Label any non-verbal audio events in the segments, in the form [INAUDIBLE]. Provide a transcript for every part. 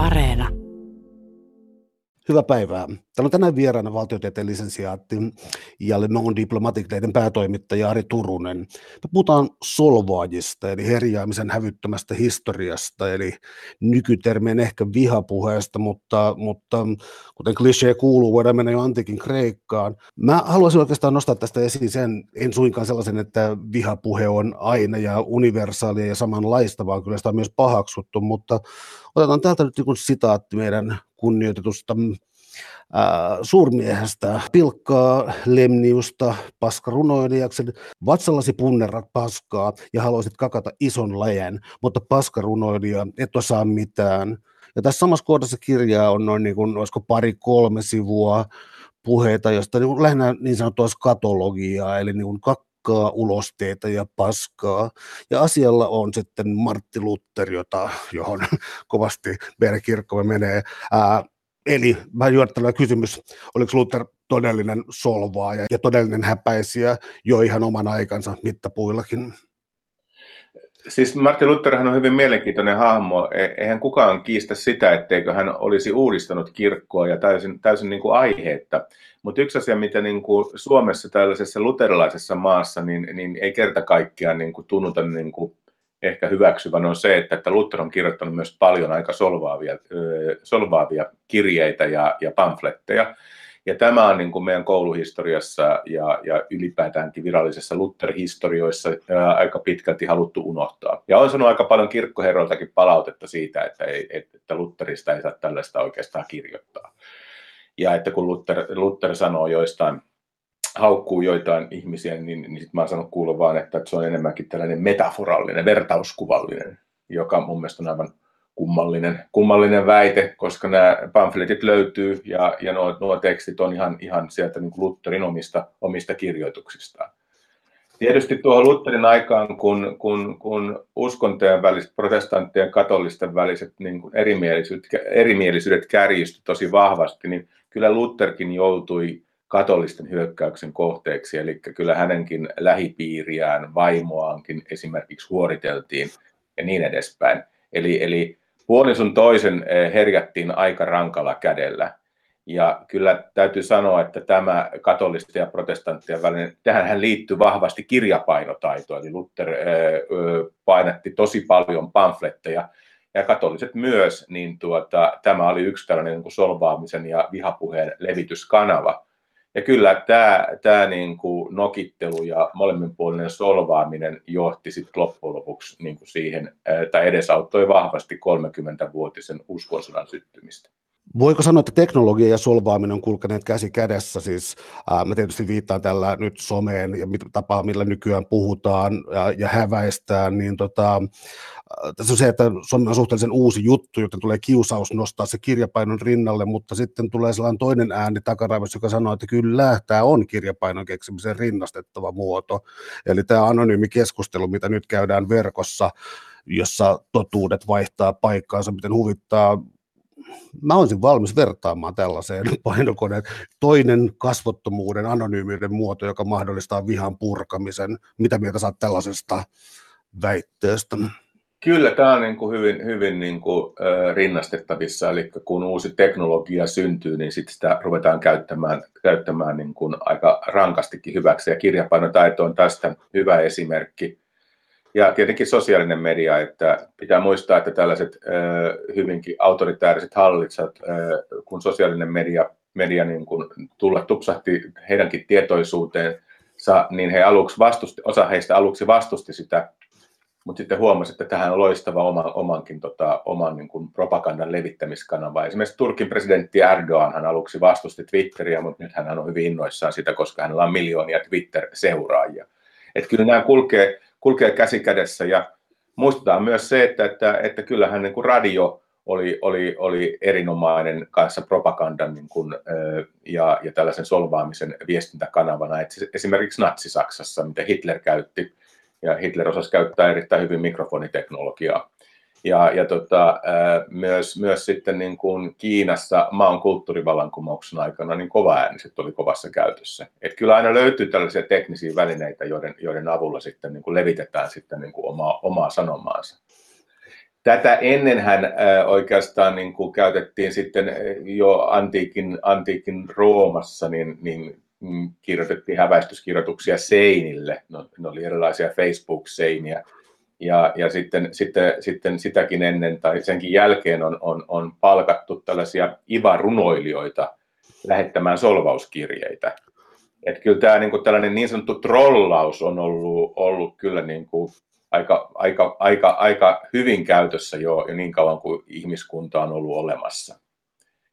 Areena. Hyvää päivää. Täällä on tänään vieraana valtiotieteen lisensiaatti ja Le Monde Diplomatic päätoimittaja Ari Turunen. Me puhutaan solvaajista, eli herjäämisen hävyttömästä historiasta, eli nykytermien ehkä vihapuheesta, mutta, mutta kuten klisee kuuluu, voidaan mennä jo antiikin Kreikkaan. Mä haluaisin oikeastaan nostaa tästä esiin sen, en suinkaan sellaisen, että vihapuhe on aina ja universaalia ja samanlaista, vaan kyllä sitä on myös pahaksuttu, mutta otetaan täältä nyt niin sitaatti meidän kunnioitetusta ää, suurmiehestä, pilkkaa lemniusta, paskarunoilijaksen, vatsallasi punnerrat paskaa ja haluaisit kakata ison läjän, mutta paskarunoilija et osaa mitään. Ja tässä samassa kohdassa kirjaa on noin niin kuin, olisiko pari kolme sivua puheita, josta niin lähinnä niin sanottua skatologiaa, eli niin kuin kakkaa, ulosteita ja paskaa. Ja asialla on sitten Martti Luther, jota, johon [LAUGHS] kovasti meidän kirkkomme menee. Ää, Eli vähän juottava kysymys, oliko Luther todellinen solvaaja ja todellinen häpäisiä jo ihan oman aikansa mittapuillakin? Siis Martin Lutherhan on hyvin mielenkiintoinen hahmo. E-, eihän kukaan kiistä sitä, etteikö hän olisi uudistanut kirkkoa ja täysin, täysin niin kuin aiheetta. Mutta yksi asia, mitä niin kuin Suomessa tällaisessa luterilaisessa maassa, niin, niin ei kerta kaikkiaan niin kuin tunnuta niin kuin ehkä hyväksyvän on se, että, että Luther on kirjoittanut myös paljon aika solvaavia, solvaavia kirjeitä ja, ja pamfletteja. Ja tämä on niin kuin meidän kouluhistoriassa ja, ja ylipäätäänkin virallisessa Luther-historioissa ää, aika pitkälti haluttu unohtaa. Ja on sanonut aika paljon kirkkoherroiltakin palautetta siitä, että, ei, että Lutherista ei saa tällaista oikeastaan kirjoittaa. Ja että kun Luther, Luther sanoo joistain haukkuu joitain ihmisiä, niin, niin sit mä sanon kuulla vaan, että, se on enemmänkin tällainen metaforallinen, vertauskuvallinen, joka mun mielestä on aivan kummallinen, kummallinen väite, koska nämä pamfletit löytyy ja, ja nuo, nuo tekstit on ihan, ihan sieltä niin kuin Lutherin omista, omista kirjoituksistaan. Tietysti tuohon Lutherin aikaan, kun, kun, kun uskontojen väliset, protestanttien ja katolisten väliset niin kuin erimielisyydet, erimielisyydet kärjistyi tosi vahvasti, niin kyllä Lutherkin joutui katolisten hyökkäyksen kohteeksi, eli kyllä hänenkin lähipiiriään, vaimoaankin esimerkiksi huoriteltiin ja niin edespäin. Eli, eli puolin sun toisen eh, herjattiin aika rankalla kädellä. Ja kyllä täytyy sanoa, että tämä katolisten ja protestanttien välinen, tähän hän liittyy vahvasti kirjapainotaito, eli Luther eh, painatti tosi paljon pamfletteja, ja katoliset myös, niin tuota, tämä oli yksi tällainen niin solvaamisen ja vihapuheen levityskanava. Ja kyllä tämä, tämä niin kuin nokittelu ja molemminpuolinen solvaaminen johti sitten loppujen lopuksi niin kuin siihen, tai edesauttoi vahvasti 30-vuotisen uskonsodan syttymistä. Voiko sanoa, että teknologia ja solvaaminen on kulkeneet käsi kädessä? Siis, ää, mä tietysti viittaan tällä nyt someen ja mit, tapaa, millä nykyään puhutaan ja, ja häväistään, niin tota, tässä on se, että some on suhteellisen uusi juttu, joten tulee kiusaus nostaa se kirjapainon rinnalle, mutta sitten tulee sellainen toinen ääni takaraivossa, joka sanoo, että kyllä, tämä on kirjapainon keksimisen rinnastettava muoto. Eli tämä anonyymi keskustelu, mitä nyt käydään verkossa, jossa totuudet vaihtaa paikkaansa, miten huvittaa mä olisin valmis vertaamaan tällaiseen [LAUGHS] painokoneen. Toinen kasvottomuuden, anonyymiyden muoto, joka mahdollistaa vihan purkamisen. Mitä mieltä saat tällaisesta väitteestä? Kyllä, tämä on niin kuin hyvin, hyvin niin kuin, äh, rinnastettavissa, eli kun uusi teknologia syntyy, niin sitten sitä ruvetaan käyttämään, käyttämään niin kuin aika rankastikin hyväksi, ja kirjapainotaito on tästä hyvä esimerkki. Ja tietenkin sosiaalinen media, että pitää muistaa, että tällaiset hyvinkin autoritääriset hallitsat, äh, kun sosiaalinen media, media niin kuin tulla tupsahti heidänkin tietoisuuteen, niin he aluksi vastusti, osa heistä aluksi vastusti sitä mutta sitten huomasi, että tähän on loistava oma, omankin tota, oman niin kuin propagandan levittämiskanava. Esimerkiksi Turkin presidentti Erdogan hän aluksi vastusti Twitteriä, mutta nyt hän on hyvin innoissaan sitä, koska hänellä on miljoonia Twitter-seuraajia. Et kyllä nämä kulkee, kulkee käsi kädessä ja muistetaan myös se, että, että, että kyllähän niin kuin radio oli, oli, oli erinomainen kanssa propagandan niin kuin, ja, ja tällaisen solvaamisen viestintäkanavana. Et esimerkiksi Natsi-Saksassa, mitä Hitler käytti, ja Hitler osasi käyttää erittäin hyvin mikrofoniteknologiaa. Ja, ja tota, myös, myös sitten niin kuin Kiinassa maan kulttuurivallankumouksen aikana niin kova ääniset oli kovassa käytössä. Et kyllä aina löytyy tällaisia teknisiä välineitä, joiden, joiden avulla sitten niin kuin levitetään sitten niin kuin omaa, omaa sanomaansa. tätä ennenhän oikeastaan niin kuin käytettiin sitten jo antiikin, antiikin Roomassa, niin, niin mm, kirjoitettiin häväistyskirjoituksia seinille. No, ne oli erilaisia Facebook-seiniä. Ja, ja sitten, sitten, sitten sitäkin ennen tai senkin jälkeen on, on, on palkattu tällaisia IVA-runoilijoita lähettämään solvauskirjeitä. Että kyllä tämä niin kuin tällainen niin sanottu trollaus on ollut, ollut kyllä niin kuin aika, aika, aika, aika hyvin käytössä jo, jo niin kauan kuin ihmiskunta on ollut olemassa.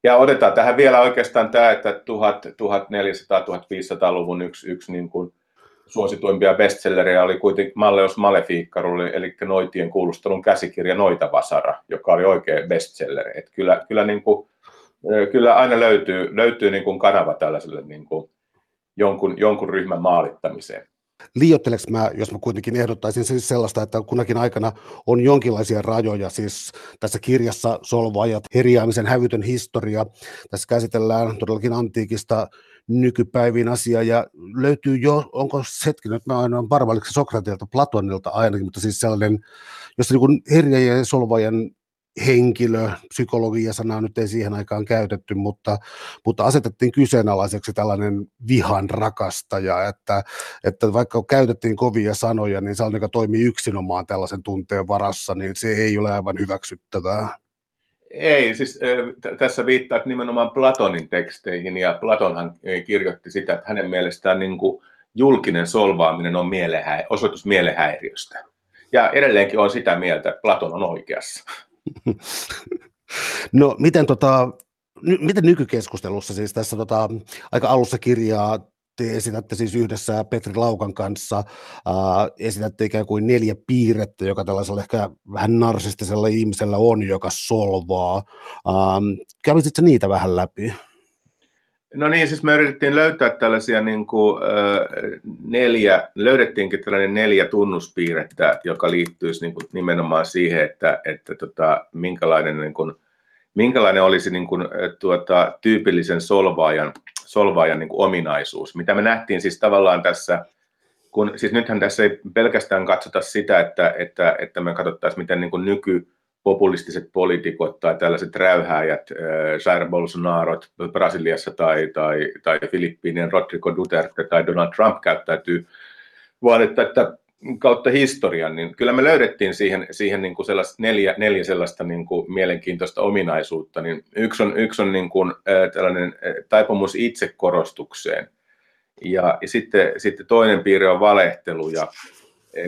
Ja otetaan tähän vielä oikeastaan tämä, että 1400-1500-luvun yksi, yksi niin kuin suosituimpia bestsellerejä oli kuitenkin Malleus Malefiikkaruli, eli Noitien kuulustelun käsikirja Noita Vasara, joka oli oikein bestselleri. Että kyllä, kyllä, niin kuin, kyllä aina löytyy, löytyy niin kuin kanava tällaiselle niin kuin jonkun, jonkun ryhmän maalittamiseen. Liioitteleks mä, jos mä kuitenkin ehdottaisin siis sellaista, että kunakin aikana on jonkinlaisia rajoja, siis tässä kirjassa Solvaajat, herjäämisen hävytön historia, tässä käsitellään todellakin antiikista nykypäiviin asiaa ja löytyy jo, onko hetki nyt, mä aina varma, oliko Sokratilta, Platonilta ainakin, mutta siis sellainen, jossa niin herjääjä ja solvaajan henkilö, psykologia sanaa nyt ei siihen aikaan käytetty, mutta, mutta asetettiin kyseenalaiseksi tällainen vihan rakastaja, että, että vaikka käytettiin kovia sanoja, niin sellainen, joka toimii yksinomaan tällaisen tunteen varassa, niin se ei ole aivan hyväksyttävää. Ei, siis tässä viittaa nimenomaan Platonin teksteihin, ja Platonhan kirjoitti sitä, että hänen mielestään niin kuin julkinen solvaaminen on mielehä- osoitus mielehäiriöstä. Ja edelleenkin on sitä mieltä, että Platon on oikeassa. [LAUGHS] No miten, tota, miten nykykeskustelussa, siis tässä tota, aika alussa kirjaa te esitätte siis yhdessä Petri Laukan kanssa, äh, esitätte ikään kuin neljä piirrettä, joka tällaisella ehkä vähän narsistisella ihmisellä on, joka solvaa. Ähm, kävisitkö niitä vähän läpi? No niin, siis me yritettiin löytää tällaisia niin kuin, neljä, löydettiinkin tällainen neljä tunnuspiirrettä, joka liittyisi niin kuin, nimenomaan siihen, että, että tota, minkälainen, niin kuin, minkälainen olisi niin kuin, tuota, tyypillisen solvaajan, solvaajan niin kuin, ominaisuus. Mitä me nähtiin siis tavallaan tässä, kun, siis nythän tässä ei pelkästään katsota sitä, että, että, että me katsottaisiin, miten niin kuin nyky, populistiset poliitikot tai tällaiset räyhääjät, äh, Jair Bolsonaro Brasiliassa tai, tai, tai Filippiinien Rodrigo Duterte tai Donald Trump käyttäytyy, vaan että, että kautta historian, niin kyllä me löydettiin siihen, siihen niin kuin sellaista neljä, neljä sellaista niin kuin mielenkiintoista ominaisuutta. Niin yksi on, yksi on niin kuin, äh, tällainen taipumus itsekorostukseen, ja, ja sitten, sitten toinen piirre on valehtelu, ja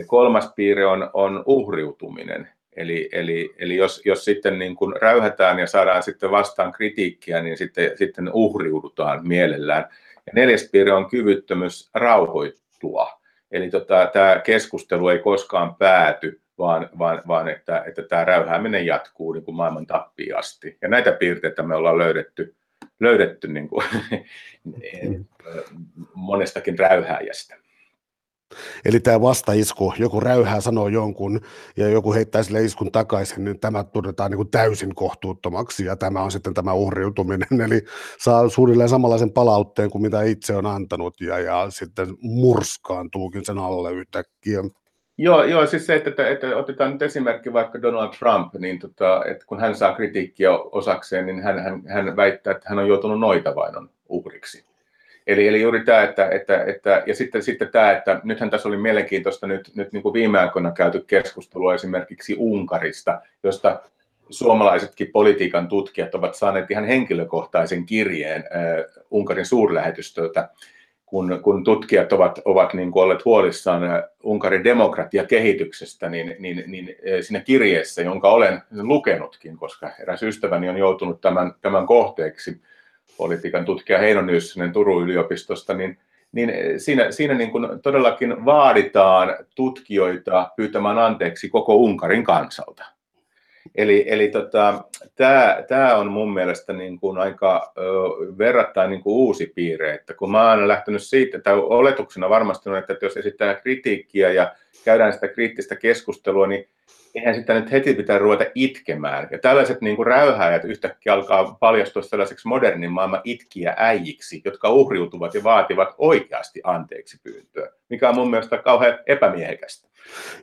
kolmas piirre on, on uhriutuminen. Eli, eli, eli jos, jos sitten niin kuin räyhätään ja saadaan sitten vastaan kritiikkiä, niin sitten, sitten uhriudutaan mielellään. Ja neljäs piirre on kyvyttömyys rauhoittua. Eli tota, tämä keskustelu ei koskaan pääty, vaan, vaan, vaan että, että tämä räyhääminen jatkuu niin kuin maailman tappiin asti. Ja näitä piirteitä me ollaan löydetty, löydetty niin kuin, [LAUGHS] monestakin räyhääjästä. Eli tämä vastaisku, joku räyhää sanoo jonkun ja joku heittää sille iskun takaisin, niin tämä todetaan niin kuin täysin kohtuuttomaksi ja tämä on sitten tämä uhriutuminen. [LAUGHS] Eli saa suunnilleen samanlaisen palautteen kuin mitä itse on antanut ja, ja sitten murskaantuukin sen alle yhtäkkiä. Joo, joo siis se, että, että, että otetaan nyt esimerkki vaikka Donald Trump, niin tota, että kun hän saa kritiikkiä osakseen, niin hän, hän, hän väittää, että hän on joutunut noita vainon uhriksi. Eli, eli juuri tämä, että, että, että ja sitten, sitten tämä, että nythän tässä oli mielenkiintoista nyt, nyt niin kuin viime aikoina käyty keskustelua esimerkiksi Unkarista, josta suomalaisetkin politiikan tutkijat ovat saaneet ihan henkilökohtaisen kirjeen äh, Unkarin suurlähetystöltä, kun, kun tutkijat ovat, ovat niin kuin olleet huolissaan Unkarin demokratiakehityksestä, niin, niin, niin siinä kirjeessä, jonka olen lukenutkin, koska eräs ystäväni on joutunut tämän, tämän kohteeksi, politiikan tutkija Heino Nyssänen Turun yliopistosta, niin, niin siinä, siinä niin kuin todellakin vaaditaan tutkijoita pyytämään anteeksi koko Unkarin kansalta. Eli, eli tota, tämä, on mun mielestä niin kuin aika ö, verrattain niin kuin uusi piirre, että kun mä oon lähtenyt siitä, tai oletuksena varmasti on, että jos esittää kritiikkiä ja käydään sitä kriittistä keskustelua, niin eihän sitä nyt heti pitää ruveta itkemään. Ja tällaiset niin kuin räyhääjät yhtäkkiä alkaa paljastua sellaiseksi modernin maailman itkiä äijiksi, jotka uhriutuvat ja vaativat oikeasti anteeksi pyyntöä, mikä on mun mielestä kauhean epämiehekästä.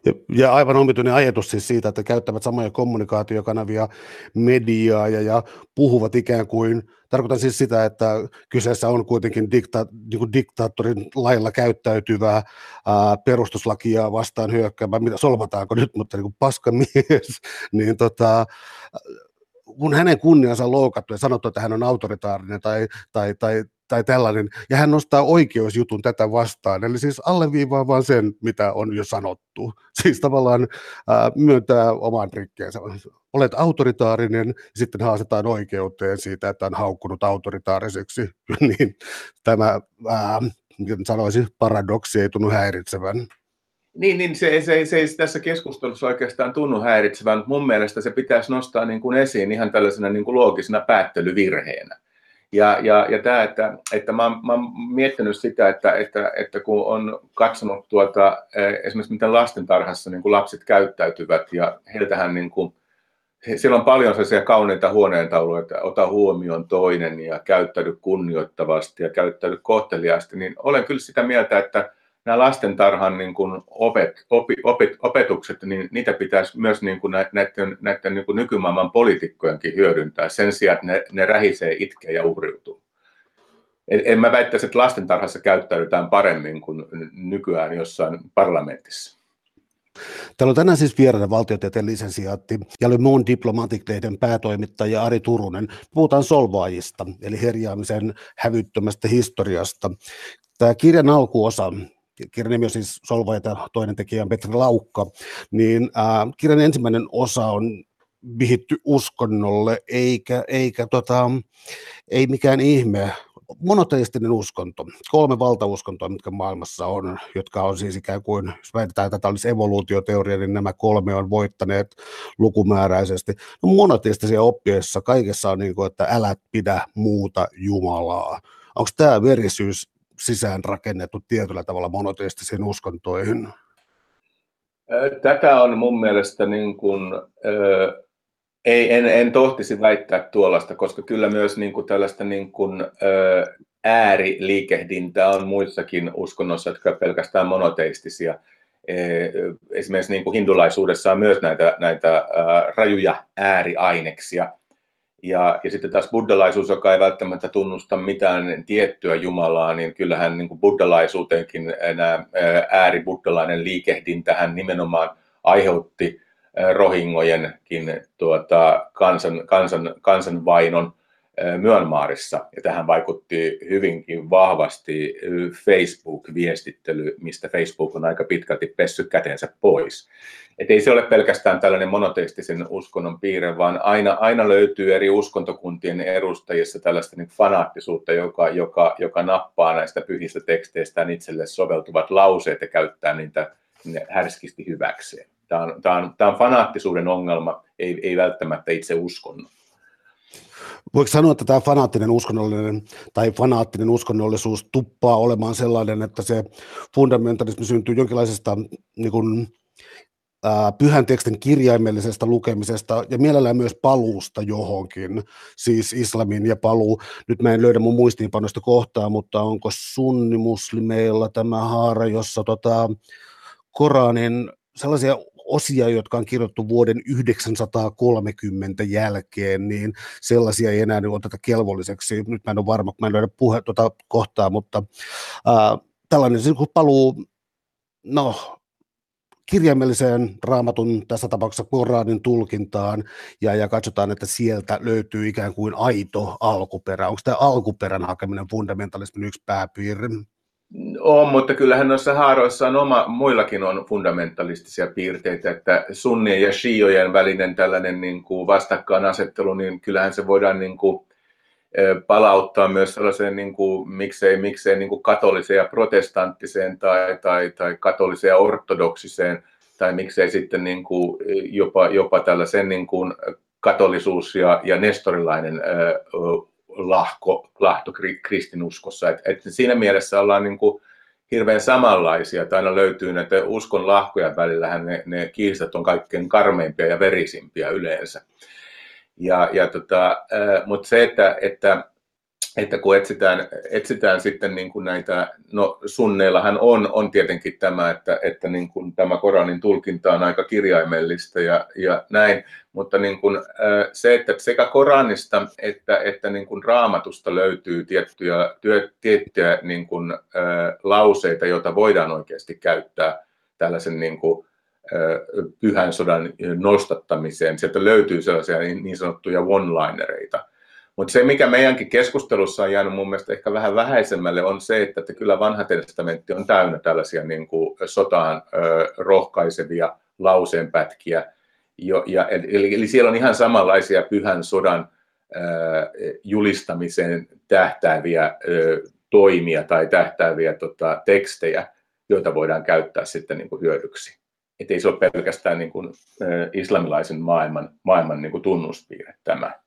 Ja, ja aivan omituinen ajatus siis siitä, että käyttävät samoja kommunikaatiokanavia, mediaa ja, ja puhuvat ikään kuin, tarkoitan siis sitä, että kyseessä on kuitenkin dikta, niin kuin diktaattorin lailla käyttäytyvää ää, perustuslakia vastaan hyökkäämään, mitä solvataanko nyt, mutta niin kuin paskamies, [LAUGHS] niin tota, kun hänen kunniansa on loukattu ja sanottu, että hän on autoritaarinen tai, tai, tai, tai tällainen, ja hän nostaa oikeusjutun tätä vastaan, eli siis alleviivaa vaan sen, mitä on jo sanottu. [LAUGHS] Siis tavallaan ää, myöntää oman rikkeensä. Olet autoritaarinen, ja sitten haastetaan oikeuteen siitä, että on haukkunut autoritaariseksi, [LAUGHS] niin tämä, ää, miten sanoisin, paradoksi ei tunnu häiritsevän. Niin, niin se, se, se ei tässä keskustelussa oikeastaan tunnu häiritsevän, mutta mun mielestä se pitäisi nostaa niin kuin esiin ihan tällaisena niin kuin loogisena päättelyvirheenä. Ja, ja, ja tämä, että, että mä, mä oon miettinyt sitä, että, että, että kun on katsonut tuota, eh, esimerkiksi miten lastentarhassa niin kuin lapset käyttäytyvät ja heiltähän niin kuin, siellä on paljon sellaisia kauneita huoneentauluja, että ota huomioon toinen ja käyttäydy kunnioittavasti ja käyttäydy kohteliaasti, niin olen kyllä sitä mieltä, että nämä lastentarhan niin kuin opet, opi, opet, opetukset, niin niitä pitäisi myös niin kuin näiden, näiden niin kuin nykymaailman poliitikkojenkin hyödyntää sen sijaan, että ne, ne rähisee, itkee ja uhriutuu. En, en mä väittäisi, että lastentarhassa käyttäydytään paremmin kuin nykyään jossain parlamentissa. Täällä on tänään siis vieraana valtiotieteen lisensiaatti ja Le Monde Diplomatic-lehden päätoimittaja Ari Turunen. Puhutaan solvaajista, eli herjaamisen hävyttömästä historiasta. Tämä kirjan alkuosa kirjan nimi on siis Solvaja ja toinen tekijä on Petri Laukka, niin äh, kirjan ensimmäinen osa on vihitty uskonnolle, eikä, eikä tota, ei mikään ihme, monoteistinen uskonto, kolme valtauskontoa, mitkä maailmassa on, jotka on siis ikään kuin, jos väitetään, että tämä olisi evoluutioteoria, niin nämä kolme on voittaneet lukumääräisesti. No monoteistisia oppiessa kaikessa on niin kuin, että älä pidä muuta Jumalaa. Onko tämä verisyys sisään rakennettu tietyllä tavalla monoteistisiin uskontoihin? Tätä on mun mielestä niin kuin, ei, en, en tohtisi väittää tuollaista, koska kyllä myös niin kuin tällaista niin kuin, ääriliikehdintää on muissakin uskonnoissa, jotka pelkästään monoteistisia. Esimerkiksi niin kuin hindulaisuudessa on myös näitä, näitä rajuja ääriaineksia, ja, ja sitten taas buddhalaisuus, joka ei välttämättä tunnusta mitään tiettyä Jumalaa, niin kyllähän niin kuin buddhalaisuuteenkin nämä ääribuddhalainen liikehdintähän nimenomaan aiheutti rohingojenkin tuota, kansan, kansan, kansanvainon Myönmaarissa. Ja tähän vaikutti hyvinkin vahvasti Facebook-viestittely, mistä Facebook on aika pitkälti pessy kätensä pois. Et ei se ole pelkästään tällainen monoteistisen uskonnon piirre, vaan aina, aina löytyy eri uskontokuntien edustajissa tällaista niin fanaattisuutta, joka, joka, joka nappaa näistä pyhistä teksteistä itselle soveltuvat lauseet ja käyttää niitä härskisti hyväkseen. Tämä on, tämä on, tämä on fanaattisuuden ongelma, ei, ei välttämättä itse uskonnon. Voiko sanoa, että tämä fanaattinen uskonnollinen tai fanaattinen uskonnollisuus tuppaa olemaan sellainen, että se fundamentalismi syntyy jonkinlaisesta niin kuin, ää, pyhän tekstin kirjaimellisesta lukemisesta ja mielellään myös paluusta johonkin, siis islamin ja paluu. Nyt mä en löydä mun muistiinpanosta kohtaa, mutta onko sunnimuslimeilla tämä haara, jossa tota, Koranin sellaisia osia, jotka on kirjoittu vuoden 930 jälkeen, niin sellaisia ei enää oteta kelvolliseksi. Nyt mä en ole varma, kun mä en löydä puhe, tuota kohtaa, mutta ää, tällainen siis paluu, no, kirjaimelliseen raamatun, tässä tapauksessa Koranin tulkintaan, ja, ja katsotaan, että sieltä löytyy ikään kuin aito alkuperä. Onko tämä alkuperän hakeminen fundamentalismin yksi pääpiirre? On, mutta kyllähän noissa haaroissa on oma, muillakin on fundamentalistisia piirteitä, että sunnien ja shiojen välinen tällainen niin kuin vastakkainasettelu, niin kyllähän se voidaan niin kuin, palauttaa myös sellaiseen, niin kuin, miksei, miksei niin kuin katoliseen ja protestanttiseen tai, tai, tai katoliseen ja ortodoksiseen, tai miksei sitten niin kuin jopa, jopa tällaisen niin kuin katolisuus ja, ja nestorilainen lahko, lahto kristinuskossa. Et, et siinä mielessä ollaan niin kuin hirveän samanlaisia, että aina löytyy näitä uskon lahkoja välillähän ne, ne kiistat on kaikkein karmeimpia ja verisimpiä yleensä. Ja, ja tota, mutta se, että, että että kun etsitään, etsitään sitten niin kuin näitä, no sunneillahan on, on tietenkin tämä, että, että niin kuin tämä Koranin tulkinta on aika kirjaimellista ja, ja näin, mutta niin kuin, se, että sekä Koranista että, että niin kuin raamatusta löytyy tiettyjä, tiettyjä niin kuin, lauseita, joita voidaan oikeasti käyttää tällaisen niin kuin, pyhän sodan nostattamiseen. Sieltä löytyy sellaisia niin, niin sanottuja one-linereita, mutta se, mikä meidänkin keskustelussa on jäänyt mun mielestä ehkä vähän vähäisemmälle, on se, että, kyllä vanha testamentti on täynnä tällaisia niin kuin sotaan rohkaisevia lauseenpätkiä. Eli, siellä on ihan samanlaisia pyhän sodan julistamiseen tähtääviä toimia tai tähtääviä tota, tekstejä, joita voidaan käyttää sitten niin kuin hyödyksi. Että ei se ole pelkästään niin kuin, islamilaisen maailman, maailman niin kuin tunnuspiirre tämä.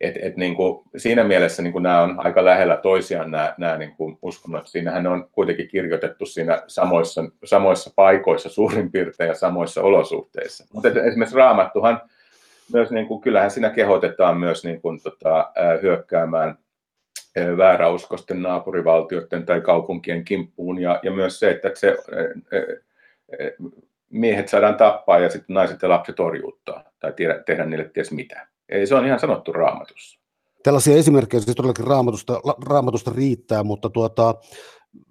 Et, et niin kuin, siinä mielessä niin kuin nämä on aika lähellä toisiaan nämä, nämä niin kuin uskonnot. Siinähän on kuitenkin kirjoitettu siinä samoissa, samoissa paikoissa suurin piirtein ja samoissa olosuhteissa. Mutta esimerkiksi Raamattuhan myös, niin kuin, kyllähän siinä kehotetaan myös niin kuin, tota, hyökkäämään vääräuskosten naapurivaltioiden tai kaupunkien kimppuun ja, ja myös se, että se, miehet saadaan tappaa ja sitten naiset ja lapset torjuuttaa tai tehdä niille ties mitä. Ei, se on ihan sanottu raamatussa. Tällaisia esimerkkejä siis todellakin raamatusta, raamatusta riittää, mutta tuota,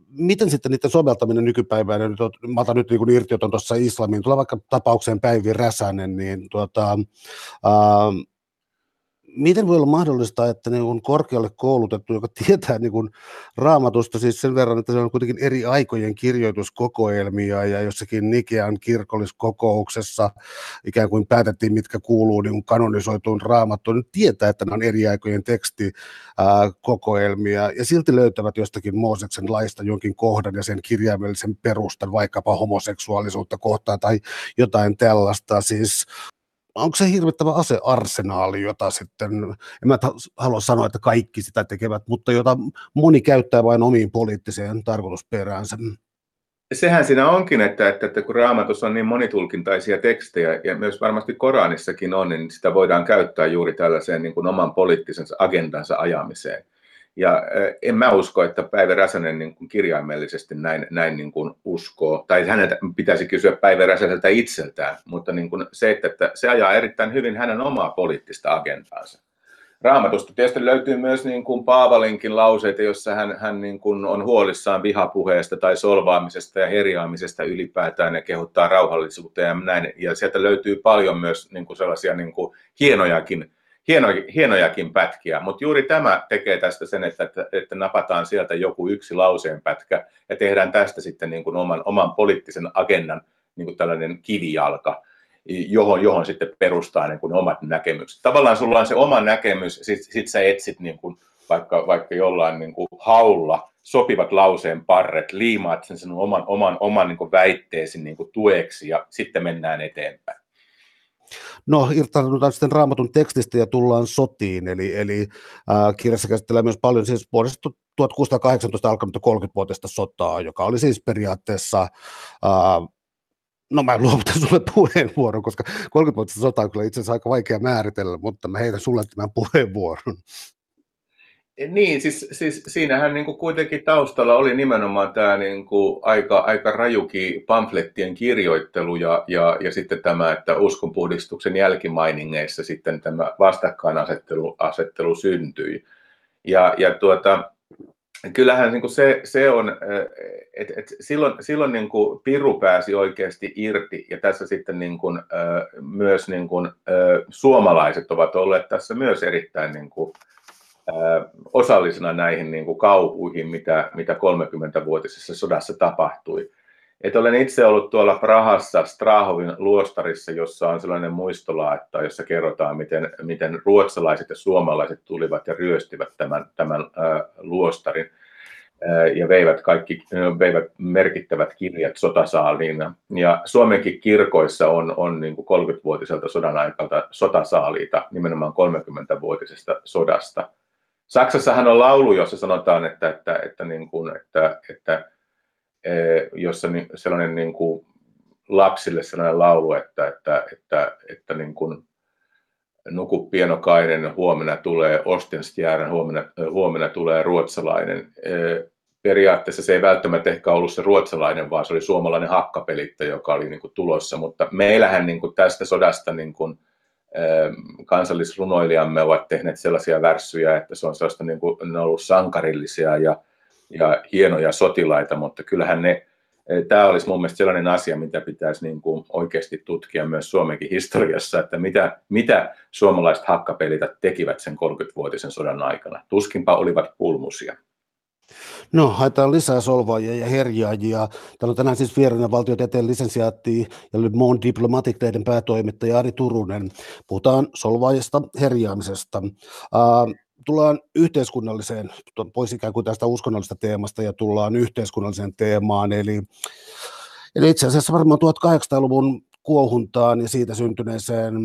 miten sitten niiden soveltaminen nykypäivänä, nyt, mä otan nyt niin irti tuossa islamiin, tulee vaikka tapaukseen Päivi Räsänen, niin tuota, ää, miten voi olla mahdollista, että ne on korkealle koulutettu, joka [LAUGHS] tietää niin kuin raamatusta siis sen verran, että se on kuitenkin eri aikojen kirjoituskokoelmia ja jossakin Nikean kirkolliskokouksessa ikään kuin päätettiin, mitkä kuuluu niin kanonisoituun raamattuun, nyt tietää, että nämä on eri aikojen tekstikokoelmia ja silti löytävät jostakin Mooseksen laista jonkin kohdan ja sen kirjaimellisen perustan, vaikkapa homoseksuaalisuutta kohtaan tai jotain tällaista. Siis onko se hirvittävä asearsenaali, jota sitten, en mä halua sanoa, että kaikki sitä tekevät, mutta jota moni käyttää vain omiin poliittiseen tarkoitusperäänsä. Sehän siinä onkin, että, että, että kun raamatussa on niin monitulkintaisia tekstejä, ja myös varmasti Koranissakin on, niin sitä voidaan käyttää juuri tällaiseen niin kuin oman poliittisen agendansa ajamiseen. Ja en mä usko, että Päivä Räsänen niin kuin kirjaimellisesti näin, näin niin kuin uskoo, tai häneltä pitäisi kysyä Päivä Räsäseltä itseltään, mutta niin kuin se, että, että se ajaa erittäin hyvin hänen omaa poliittista agendaansa. Raamatusta tietysti löytyy myös niin kuin Paavalinkin lauseita, jossa hän, hän niin kuin on huolissaan vihapuheesta tai solvaamisesta ja herjaamisesta ylipäätään ja kehottaa rauhallisuuteen ja näin. Ja sieltä löytyy paljon myös niin kuin sellaisia niin kuin hienojakin hieno, hienojakin pätkiä, mutta juuri tämä tekee tästä sen, että, että, napataan sieltä joku yksi lauseen pätkä ja tehdään tästä sitten niin kuin oman, oman poliittisen agendan niin kuin tällainen kivijalka, johon, johon sitten perustaa niin kuin omat näkemykset. Tavallaan sulla on se oma näkemys, sitten sit sä etsit niin kuin vaikka, vaikka jollain niin kuin haulla sopivat lauseen parret, liimaat sen sinun oman, oman, oman niin kuin väitteesi niin kuin tueksi ja sitten mennään eteenpäin. No, irtaudutaan sitten raamatun tekstistä ja tullaan sotiin, eli, eli äh, kirjassa käsittelee myös paljon siis vuodesta 1618 alkanut 30-vuotista sotaa, joka oli siis periaatteessa äh, No mä luovutan sulle puheenvuoron, koska 30 vuotista sotaa on kyllä itse asiassa aika vaikea määritellä, mutta mä heitän sulle tämän puheenvuoron. Niin, siis, siis siinähän niin kuin kuitenkin taustalla oli nimenomaan tämä niin kuin aika, aika rajuki pamflettien kirjoittelu ja, ja, ja sitten tämä, että uskonpuhdistuksen jälkimainingeissa sitten tämä vastakkainasettelu asettelu syntyi. Ja, ja tuota, kyllähän niin kuin se, se on, että et silloin, silloin niin kuin Piru pääsi oikeasti irti ja tässä sitten niin kuin, myös niin kuin, suomalaiset ovat olleet tässä myös erittäin niin kuin, osallisena näihin niin kuin kauhuihin, mitä, mitä 30-vuotisessa sodassa tapahtui. Et olen itse ollut tuolla Prahassa Strahovin luostarissa, jossa on sellainen muistolaatta, jossa kerrotaan, miten, miten ruotsalaiset ja suomalaiset tulivat ja ryöstivät tämän, tämän äh, luostarin äh, ja veivät kaikki veivät merkittävät kirjat sotasaaliin. Ja Suomenkin kirkoissa on, on niin kuin 30-vuotiselta sodan aikalta sotasaaliita, nimenomaan 30-vuotisesta sodasta. Saksassahan on laulu, jossa sanotaan, että, että, että, niin kuin, että, että e, jossa sellainen niin kuin lapsille sellainen laulu, että, että, että, että niin kuin, nuku pienokainen, huomenna tulee Ostenstjärn, huomenna, huomenna tulee ruotsalainen. Periaatteessa se ei välttämättä ehkä ollut se ruotsalainen, vaan se oli suomalainen hakkapelittäjä, joka oli niin kuin tulossa, mutta meillähän niin kuin tästä sodasta niin kuin, kansallisrunoilijamme ovat tehneet sellaisia värssyjä, että se on sellaista, niin kuin, ne on ollut sankarillisia ja, ja hienoja sotilaita, mutta kyllähän ne, tämä olisi mun mielestä sellainen asia, mitä pitäisi niin kuin oikeasti tutkia myös Suomenkin historiassa, että mitä, mitä suomalaiset hakkapelitat tekivät sen 30-vuotisen sodan aikana. Tuskinpa olivat pulmusia. No, haetaan lisää solvaajia ja herjaajia. Täällä on tänään siis vieraana valtiotieteen lisensiaatti ja Le Monde Diplomatic päätoimittaja Ari Turunen. Puhutaan solvaajista, herjaamisesta. Uh, tullaan yhteiskunnalliseen, pois ikään kuin tästä uskonnollisesta teemasta ja tullaan yhteiskunnalliseen teemaan, eli, eli itse asiassa varmaan 1800-luvun kuohuntaan ja siitä syntyneeseen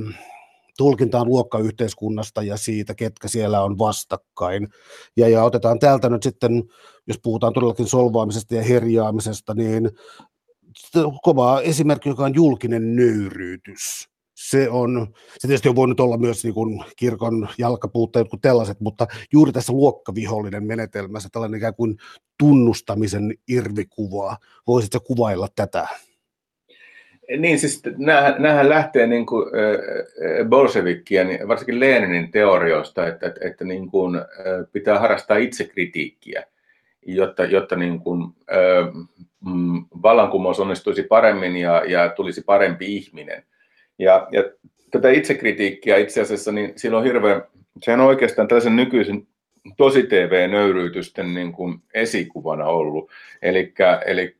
tulkintaan luokkayhteiskunnasta ja siitä, ketkä siellä on vastakkain. Ja, ja otetaan täältä nyt sitten, jos puhutaan todellakin solvaamisesta ja herjaamisesta, niin kova esimerkki, joka on julkinen nöyryytys. Se, on, se tietysti on voinut olla myös niin kuin kirkon jalkapuutta ja tällaiset, mutta juuri tässä luokkavihollinen menetelmässä tällainen ikään kuin tunnustamisen irvikuva. Voisitko kuvailla tätä? Niin, siis näähän, lähtee niin kuin, äh, bolshevikkien, varsinkin Leninin teorioista, että, että, että niin kuin, pitää harrastaa itsekritiikkiä, jotta, jotta niin kuin, äh, vallankumous onnistuisi paremmin ja, ja tulisi parempi ihminen. Ja, ja tätä itsekritiikkiä itse asiassa, niin siinä on hirveän, sehän on oikeastaan tällaisen nykyisen tosi TV-nöyryytysten niin kuin esikuvana ollut. Eli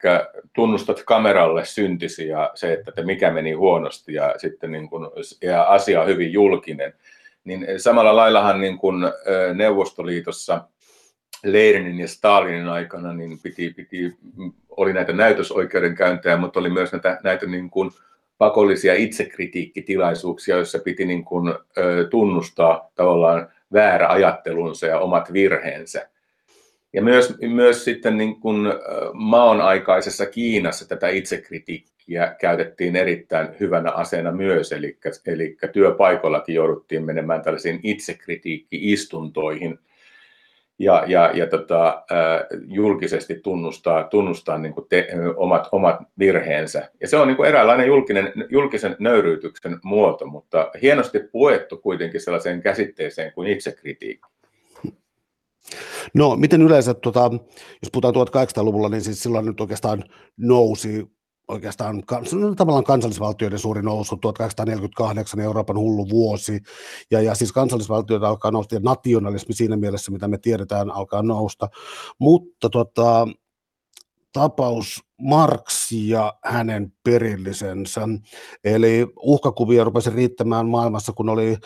tunnustat kameralle syntisi ja se, että mikä meni huonosti ja sitten niin kuin, ja asia on hyvin julkinen. Niin samalla laillahan niin kuin Neuvostoliitossa Leninin ja Stalinin aikana niin piti, piti, oli näitä näytösoikeudenkäyntejä, mutta oli myös näitä, näitä niin kuin pakollisia itsekritiikkitilaisuuksia, joissa piti niin kuin, tunnustaa tavallaan väärä ajattelunsa ja omat virheensä. Ja myös, myös sitten niin kuin maon aikaisessa Kiinassa tätä itsekritiikkiä käytettiin erittäin hyvänä aseena myös, eli, eli työpaikollakin jouduttiin menemään tällaisiin itsekritiikki-istuntoihin – ja, ja, ja tota, julkisesti tunnustaa, tunnustaa niin kuin te, omat, omat virheensä. Ja se on niin kuin eräänlainen julkinen, julkisen nöyryytyksen muoto, mutta hienosti puettu kuitenkin sellaiseen käsitteeseen kuin itsekritiikki. No, miten yleensä, tota, jos puhutaan 1800-luvulla, niin siis silloin nyt oikeastaan nousi oikeastaan tavallaan kansallisvaltioiden suuri nousu, 1848 Euroopan hullu vuosi, ja, ja siis kansallisvaltioita alkaa nousta, ja nationalismi siinä mielessä, mitä me tiedetään, alkaa nousta, mutta tota, tapaus Marx ja hänen perillisensä. Eli uhkakuvia rupesi riittämään maailmassa, kun oli,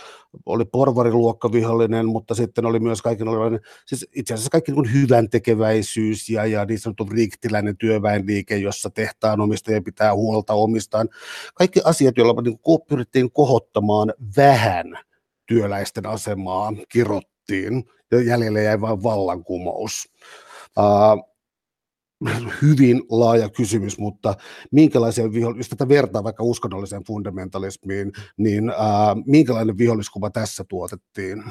oli porvariluokkavihollinen, mutta sitten oli myös kaikenlainen, siis itse asiassa kaikki niin hyvän tekeväisyys ja, ja niin sanottu riiktiläinen työväenliike, jossa tehtaan omistajia pitää huolta omistaan. Kaikki asiat, joilla niin pyrittiin kohottamaan vähän työläisten asemaa, kirottiin ja jäljelle jäi vain vallankumous. Uh, hyvin laaja kysymys, mutta minkälaisia vihollisia, jos tätä vertaa vaikka uskonnolliseen fundamentalismiin, niin ää, minkälainen viholliskuva tässä tuotettiin?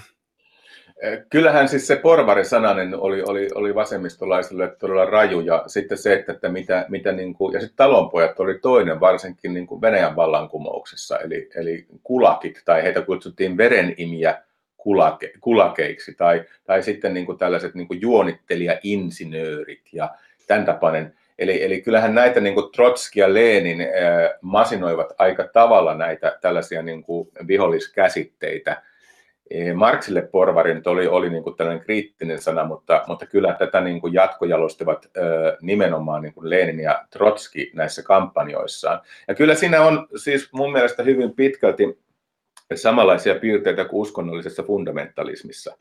Kyllähän siis se porvarisananen oli, oli, oli vasemmistolaisille todella raju ja sitten se, että, että mitä, mitä niin kuin, ja sitten talonpojat oli toinen, varsinkin niin kuin Venäjän vallankumouksessa, eli, eli kulakit, tai heitä kutsuttiin verenimiä kulake, kulakeiksi, tai, tai sitten niin kuin tällaiset niin kuin juonittelija-insinöörit ja, tämän tapainen. Eli, eli kyllähän näitä niin kuin Trotski ja Lenin äh, masinoivat aika tavalla näitä tällaisia niin kuin viholliskäsitteitä. E, Marksille porvari nyt oli, oli niin kuin tällainen kriittinen sana, mutta, mutta kyllä tätä niin kuin jatkojalostivat äh, nimenomaan niin kuin Lenin ja Trotski näissä kampanjoissaan. Ja kyllä siinä on siis mun mielestä hyvin pitkälti samanlaisia piirteitä kuin uskonnollisessa fundamentalismissa.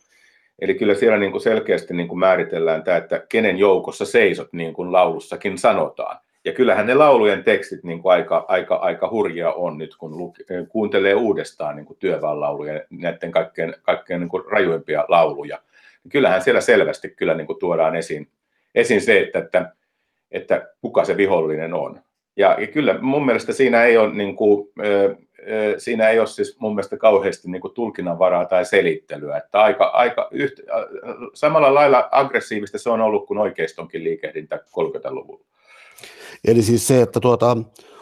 Eli kyllä siellä niin kuin selkeästi niin kuin määritellään tämä, että kenen joukossa seisot, niin kuin laulussakin sanotaan. Ja kyllähän ne laulujen tekstit niin kuin aika, aika, aika hurjia on nyt, kun luke, kuuntelee uudestaan niin kuin työväenlauluja, näiden kaikkein, kaikkein niin kuin rajuimpia lauluja. Kyllähän siellä selvästi kyllä niin kuin tuodaan esiin, esiin se, että, että, että kuka se vihollinen on. Ja, ja kyllä mun mielestä siinä ei ole niin kuin, siinä ei ole siis mun mielestä kauheasti niin kuin tulkinnanvaraa tai selittelyä. Että aika, aika yht, samalla lailla aggressiivista se on ollut kuin oikeistonkin liikehdintä 30-luvulla. Eli siis se, että tuota,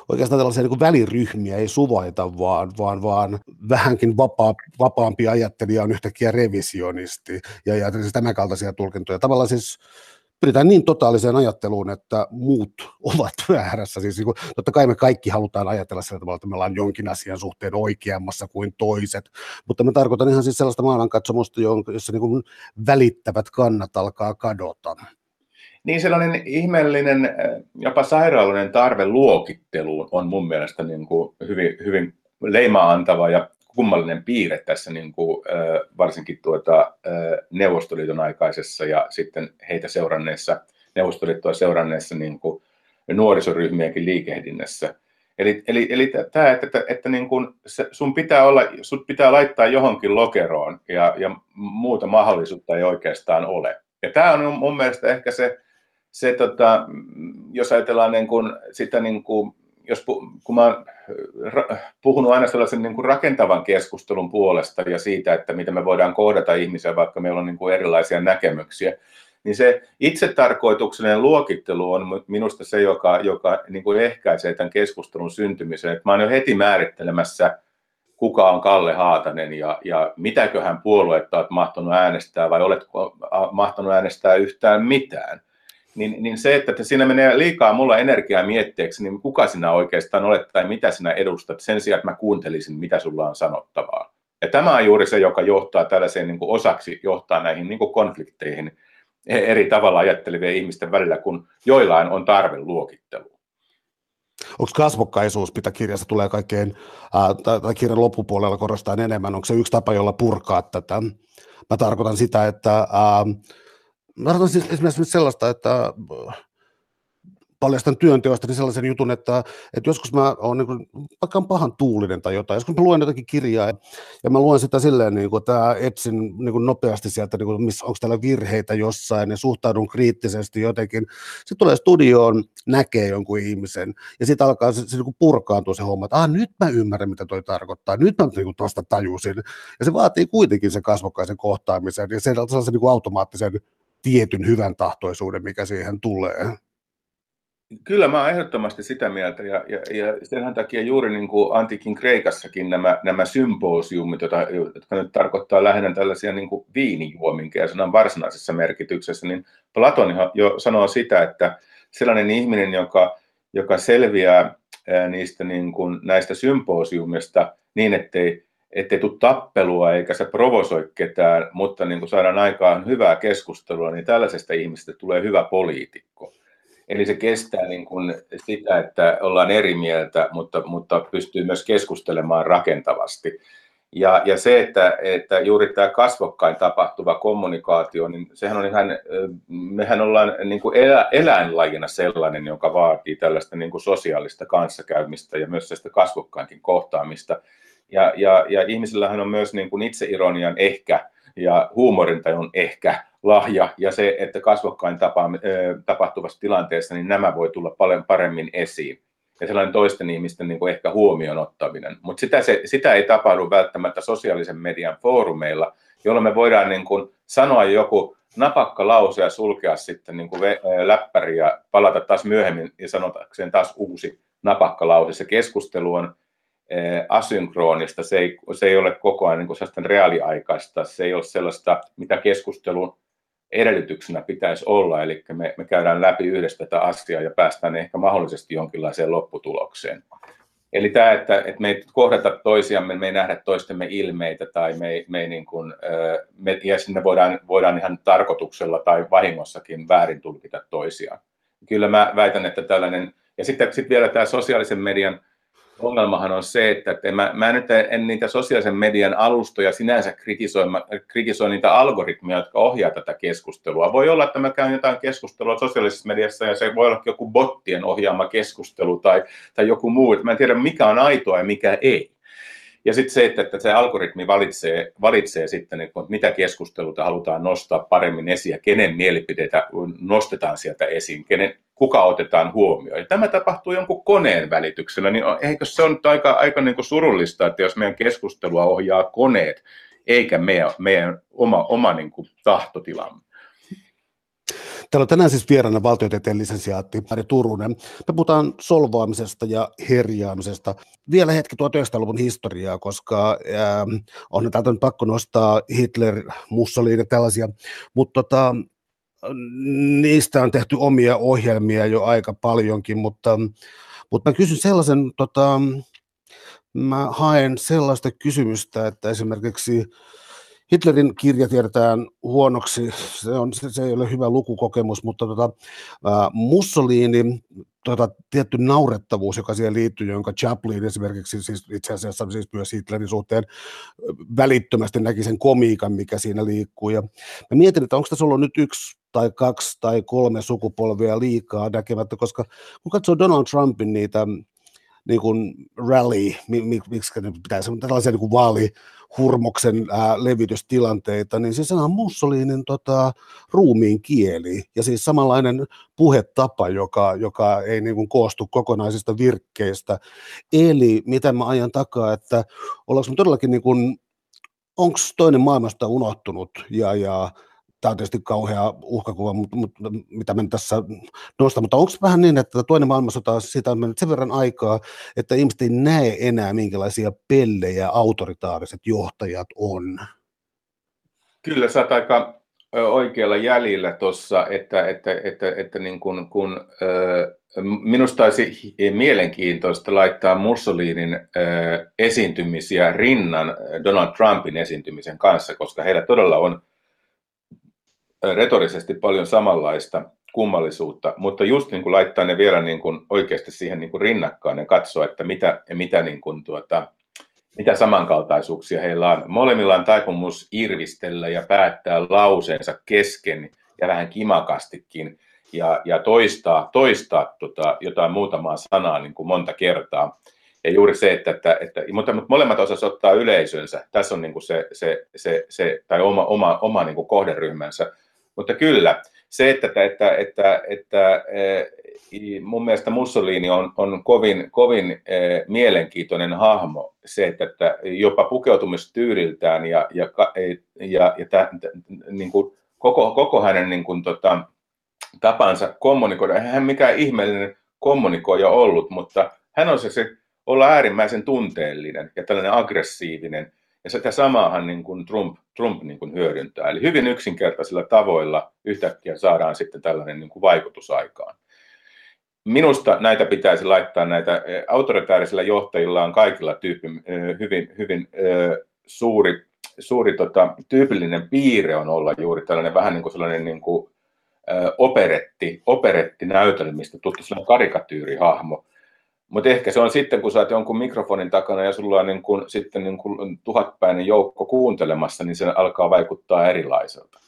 oikeastaan tällaisia niin väliryhmiä ei suvaita, vaan, vaan, vaan vähänkin vapaa, vapaampi ajattelija on yhtäkkiä revisionisti ja, ja siis tämän kaltaisia tulkintoja. Tavallaan siis pyritään niin totaaliseen ajatteluun, että muut [LAUGHS] ovat väärässä. Siis niin totta kai me kaikki halutaan ajatella sillä tavalla, että me ollaan jonkin asian suhteen oikeammassa kuin toiset, mutta mä tarkoitan ihan siis sellaista maailmankatsomusta, jossa niin välittävät kannat alkaa kadota. Niin sellainen ihmeellinen, äh, jopa sairaalinen tarve luokitteluun on mun mielestä niin kuin hyvin, hyvin leimaa antava ja kummallinen piirre tässä niin kuin, varsinkin tuota, Neuvostoliiton aikaisessa ja sitten heitä seuranneessa, Neuvostoliittoa seuranneessa niin kuin nuorisoryhmienkin liikehdinnässä. Eli, eli, eli tämä, että, että, että niin kuin se, sun, pitää olla, sun pitää laittaa johonkin lokeroon ja, ja muuta mahdollisuutta ei oikeastaan ole. Ja tämä on mun mielestä ehkä se, se tota, jos ajatellaan niin kuin, sitä, niin kuin, jos kun mä oon puhunut aina sellaisen niin kuin rakentavan keskustelun puolesta ja siitä, että miten me voidaan kohdata ihmisiä, vaikka meillä on niin kuin erilaisia näkemyksiä, niin se itsetarkoituksellinen luokittelu on minusta se, joka, joka niin kuin ehkäisee tämän keskustelun syntymisen. Että mä oon jo heti määrittelemässä, kuka on Kalle Haatanen ja, ja mitäköhän puoluetta olet mahtanut äänestää vai oletko mahtanut äänestää yhtään mitään niin, niin se, että siinä menee liikaa mulla energiaa mietteeksi, niin kuka sinä oikeastaan olet tai mitä sinä edustat, sen sijaan, että mä kuuntelisin, mitä sulla on sanottavaa. Ja tämä on juuri se, joka johtaa tällaiseen niin kuin osaksi, johtaa näihin niin kuin konflikteihin eri tavalla ajattelevien ihmisten välillä, kun joillain on tarve luokittelua. Onko kasvokkaisuus, mitä kirjassa tulee kaikkein, tai kirjan loppupuolella korostaa enemmän, onko se yksi tapa, jolla purkaa tätä? Mä tarkoitan sitä, että ää, Mä sanon siis esimerkiksi sellaista, että paljastan työnteosta niin sellaisen jutun, että, että joskus mä oon niin kuin, vaikka pahan tuulinen tai jotain, joskus mä luen jotakin kirjaa ja, ja mä luen sitä silleen, niin kuin, että etsin niin kuin nopeasti sieltä, niin kuin, missä, onko täällä virheitä jossain ja suhtaudun kriittisesti jotenkin. Sitten tulee studioon, näkee jonkun ihmisen ja sitten alkaa se, se niin kuin purkaantua se homma, että ah, nyt mä ymmärrän, mitä toi tarkoittaa, nyt mä niin kuin, tuosta tajusin. Ja se vaatii kuitenkin sen kasvokkaisen kohtaamisen ja sen, sellaisen niin kuin automaattisen tietyn hyvän tahtoisuuden, mikä siihen tulee. Kyllä mä oon ehdottomasti sitä mieltä ja, ja, ja sen takia juuri niin kuin antiikin Kreikassakin nämä, nämä symposiumit, jotka, jotka nyt tarkoittaa lähinnä tällaisia niin kuin viinijuominkeja sanan varsinaisessa merkityksessä, niin Platon jo sanoo sitä, että sellainen ihminen, joka, joka selviää niistä niin kuin, näistä symposiumista niin, ettei ettei tule tappelua eikä se provosoi ketään, mutta niin kuin saadaan aikaan hyvää keskustelua, niin tällaisesta ihmisestä tulee hyvä poliitikko. Eli se kestää niin kuin sitä, että ollaan eri mieltä, mutta, mutta pystyy myös keskustelemaan rakentavasti. Ja, ja se, että, että juuri tämä kasvokkain tapahtuva kommunikaatio, niin sehän on ihan, mehän ollaan niin kuin elä, eläinlajina sellainen, joka vaatii tällaista niin kuin sosiaalista kanssakäymistä ja myös sitä kasvokkainkin kohtaamista. Ja, ja, ja ihmisillähän on myös niin kuin itseironian ehkä ja huumorintajun ehkä lahja, ja se, että kasvokkain tapa, tapahtuvassa tilanteessa, niin nämä voi tulla paljon paremmin esiin. Ja sellainen toisten ihmisten niin kuin ehkä huomioon ottaminen. Mutta sitä, se, sitä ei tapahdu välttämättä sosiaalisen median foorumeilla, jolloin me voidaan niin kuin sanoa joku napakka lause ja sulkea sitten niin kuin läppäri ja palata taas myöhemmin ja sanotakseen taas uusi napakka lause. Se keskustelu on Eh, asynkronista, se ei, se ei ole koko ajan niin sellaista reaaliaikaista, se ei ole sellaista, mitä keskustelun edellytyksenä pitäisi olla, eli me, me käydään läpi yhdessä tätä asiaa ja päästään ehkä mahdollisesti jonkinlaiseen lopputulokseen. Eli tämä, että, että me ei kohdata toisiamme, me ei nähdä toistemme ilmeitä tai me me ei niin kuin, me, ja sinne voidaan, voidaan ihan tarkoituksella tai vahingossakin väärin tulkita toisiaan. Kyllä mä väitän, että tällainen, ja sitten, sitten vielä tämä sosiaalisen median ongelmahan on se, että, mä, mä nyt en niitä sosiaalisen median alustoja sinänsä kritisoi, kritisoi niitä algoritmeja, jotka ohjaa tätä keskustelua. Voi olla, että mä käyn jotain keskustelua sosiaalisessa mediassa ja se voi olla joku bottien ohjaama keskustelu tai, tai joku muu. Mä en tiedä, mikä on aitoa ja mikä ei. Ja sitten se, että, että se algoritmi valitsee, valitsee sitten, että mitä keskusteluta halutaan nostaa paremmin esiin ja kenen mielipiteitä nostetaan sieltä esiin, kenen, kuka otetaan huomioon. Ja tämä tapahtuu jonkun koneen välityksellä, niin eikö se on aika, aika niin kuin surullista, että jos meidän keskustelua ohjaa koneet, eikä meidän, meidän oma, oma niin kuin tahtotilamme. Täällä on tänään siis vieraana valtiotieteen lisensiaatti Mari Turunen. Me puhutaan solvaamisesta ja herjaamisesta. Vielä hetki 1900-luvun historiaa, koska äh, on täältä nyt pakko nostaa Hitler, Mussolini ja tällaisia, mutta tota, niistä on tehty omia ohjelmia jo aika paljonkin, mutta, mutta mä kysyn sellaisen, tota, mä haen sellaista kysymystä, että esimerkiksi Hitlerin kirja tiedetään huonoksi, se, on, se, se ei ole hyvä lukukokemus, mutta tota, Mussolini, tota, tietty naurettavuus, joka siihen liittyy, jonka Chaplin esimerkiksi siis itse asiassa siis myös Hitlerin suhteen välittömästi näki sen komiikan, mikä siinä liikkuu. Ja mä mietin, että onko tässä ollut nyt yksi tai kaksi tai kolme sukupolvia liikaa näkemättä, koska kun katsoo Donald Trumpin niitä niin kuin rally, miksi pitäisi, tällaisia niin kuin vaalihurmoksen ää, levitystilanteita, niin siis on Mussolinin tota, ruumiin kieli ja siis samanlainen puhetapa, joka, joka ei niin kuin koostu kokonaisista virkkeistä. Eli mitä mä ajan takaa, että ollaanko todellakin niin kuin, onko toinen maailmasta unohtunut ja, ja tämä on tietysti kauhea uhkakuva, mutta, mutta mitä me tässä nostan, mutta onko vähän niin, että toinen maailmansota, siitä on mennyt sen verran aikaa, että ihmiset ei näe enää, minkälaisia pellejä autoritaariset johtajat on? Kyllä, sä oot aika oikealla jäljellä tuossa, että, että, että, että niin kun, kun, minusta olisi mielenkiintoista laittaa Mussolinin esiintymisiä rinnan Donald Trumpin esiintymisen kanssa, koska heillä todella on retorisesti paljon samanlaista kummallisuutta, mutta just niin kuin laittaa ne vielä niin kuin oikeasti siihen niin kuin rinnakkain ja katsoa, että mitä, mitä, niin kuin tuota, mitä samankaltaisuuksia heillä on. Molemmilla on taipumus irvistellä ja päättää lauseensa kesken ja vähän kimakastikin ja, ja toistaa, toistaa tota, jotain muutamaa sanaa niin kuin monta kertaa. Ja juuri se, että, että, että mutta, mutta molemmat osas ottaa yleisönsä. Tässä on niin kuin se, se, se, se, tai oma, oma, oma niin kuin kohderyhmänsä mutta kyllä, se, että, että, että, että, että mun mielestä Mussolini on, on kovin, kovin eh, mielenkiintoinen hahmo, se, että, että jopa pukeutumistyyliltään ja, ja, ja, ja tä, niin kuin koko, koko hänen niin kuin, tota, tapansa kommunikoida, eihän hän mikään ihmeellinen kommunikoija ollut, mutta hän on se, se olla äärimmäisen tunteellinen ja tällainen aggressiivinen ja sitä samaahan niin kuin Trump, Trump niin kuin hyödyntää. Eli hyvin yksinkertaisilla tavoilla yhtäkkiä saadaan sitten tällainen niin kuin vaikutus aikaan. Minusta näitä pitäisi laittaa, näitä eh, autoritaarisilla johtajilla on kaikilla tyyppi, eh, hyvin, hyvin eh, suuri, suuri tota, tyypillinen piirre on olla juuri tällainen vähän niin kuin sellainen niin kuin, operetti, operettinäytelmistä tuttu sellainen karikatyyrihahmo, mutta ehkä se on sitten, kun sä oot jonkun mikrofonin takana ja sulla on niin kun, sitten niin kun tuhatpäinen joukko kuuntelemassa, niin se alkaa vaikuttaa erilaiselta.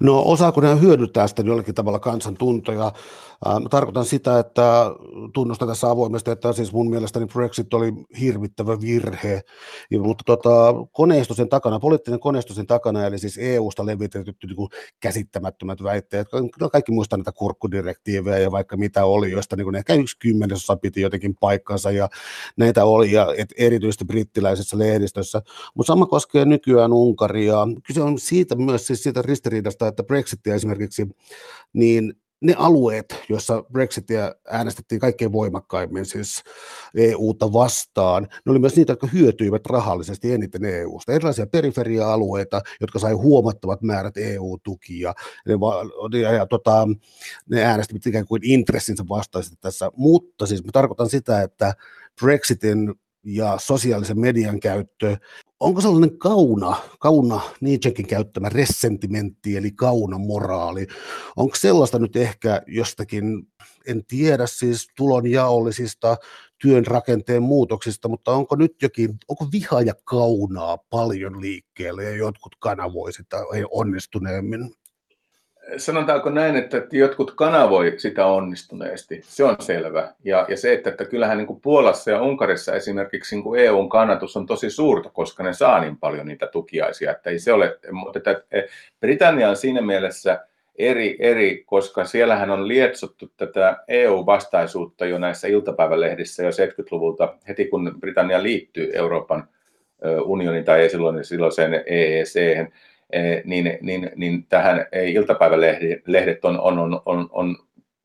No osaako ne hyödyntää sitä jollakin tavalla kansantuntoja? Mä tarkoitan sitä, että tunnustan tässä avoimesti, että siis mun mielestäni Brexit oli hirvittävä virhe, mutta tota, koneisto sen takana, poliittinen koneisto sen takana, eli siis EU-sta levitetyt niin käsittämättömät väitteet, no kaikki muistaa näitä kurkkudirektiivejä ja vaikka mitä oli, joista niin ehkä yksi kymmenesosa piti jotenkin paikkansa ja näitä oli, ja et erityisesti brittiläisessä lehdistössä, mutta sama koskee nykyään Unkaria. Kyse on siitä myös siis siitä ristiriidasta, että Brexitia esimerkiksi, niin ne alueet, joissa Brexitia äänestettiin kaikkein voimakkaimmin, siis EUta vastaan, ne oli myös niitä, jotka hyötyivät rahallisesti eniten EUsta. Erilaisia periferia-alueita, jotka sai huomattavat määrät EU-tukia, ja, ja, ja tota, ne äänestivät ikään kuin intressinsä vastaisesti tässä, mutta siis mä tarkoitan sitä, että Brexitin ja sosiaalisen median käyttö onko sellainen kauna, kauna Nietzschekin käyttämä ressentimentti, eli kauna moraali, onko sellaista nyt ehkä jostakin, en tiedä siis tulonjaollisista työn rakenteen muutoksista, mutta onko nyt jokin, onko viha ja kaunaa paljon liikkeelle ja jotkut kanavoi onnistuneemmin? Sanotaanko näin, että jotkut kanavoi sitä onnistuneesti, se on selvä. Ja, ja se, että, että kyllähän niin kuin Puolassa ja Unkarissa esimerkiksi niin kuin EUn kannatus on tosi suurta, koska ne saa niin paljon niitä tukiaisia, että ei se ole, mutta että Britannia on siinä mielessä eri, eri, koska siellähän on lietsottu tätä EU-vastaisuutta jo näissä iltapäivälehdissä jo 70-luvulta, heti kun Britannia liittyy Euroopan unionin tai ei silloin silloiseen EEC, niin, niin, niin tähän iltapäivälehdet on, on, on, on, on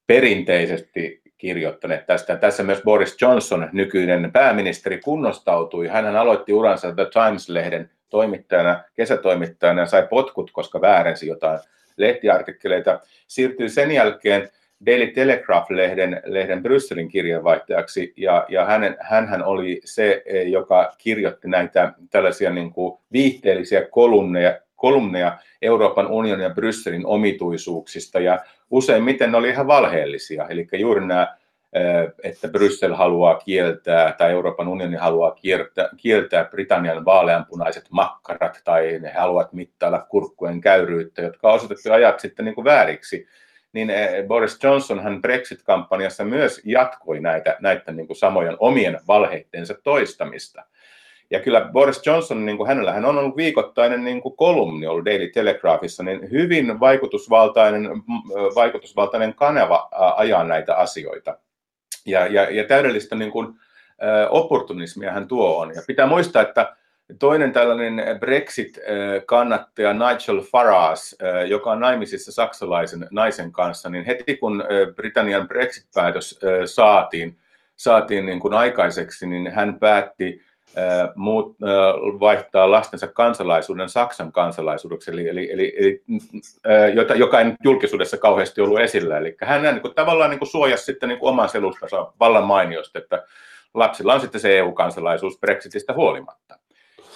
perinteisesti kirjoittaneet tästä. Tässä myös Boris Johnson, nykyinen pääministeri, kunnostautui. Hän aloitti uransa The Times-lehden toimittajana, kesätoimittajana ja sai potkut, koska väärensi jotain lehtiartikkeleita. Siirtyi sen jälkeen Daily Telegraph-lehden lehden Brysselin kirjeenvaihtajaksi, ja, ja hänen, hänhän oli se, joka kirjoitti näitä tällaisia niin kuin viihteellisiä kolumneja, kolumneja Euroopan unionin ja Brysselin omituisuuksista, ja useimmiten ne oli ihan valheellisia, eli juuri nämä että Bryssel haluaa kieltää tai Euroopan unioni haluaa kieltää, kieltää Britannian vaaleanpunaiset makkarat tai ne haluavat mittailla kurkkujen käyryyttä, jotka on osoitettu ajat sitten niin kuin vääriksi. Niin Boris Johnson hän Brexit-kampanjassa myös jatkoi näitä, näitä niin kuin samojen omien valheittensa toistamista. Ja kyllä Boris Johnson, niin kuin hänellä hän on ollut viikoittainen niin kuin kolumni ollut Daily Telegraphissa, niin hyvin vaikutusvaltainen, vaikutusvaltainen kanava ajaa näitä asioita. Ja, ja, ja täydellistä niin kuin, opportunismia hän tuo on. Ja pitää muistaa, että toinen tällainen Brexit-kannattaja Nigel Farage, joka on naimisissa saksalaisen naisen kanssa, niin heti kun Britannian Brexit-päätös saatiin, saatiin niin kuin aikaiseksi, niin hän päätti muut, vaihtaa lastensa kansalaisuuden Saksan kansalaisuudeksi, eli, eli, eli, jota, joka ei julkisuudessa kauheasti ollut esillä. Eli hän niin kuin, tavallaan niin kuin suojasi sitten niin kuin oman selustansa vallan mainiosta, että lapsilla on sitten se EU-kansalaisuus Brexitistä huolimatta.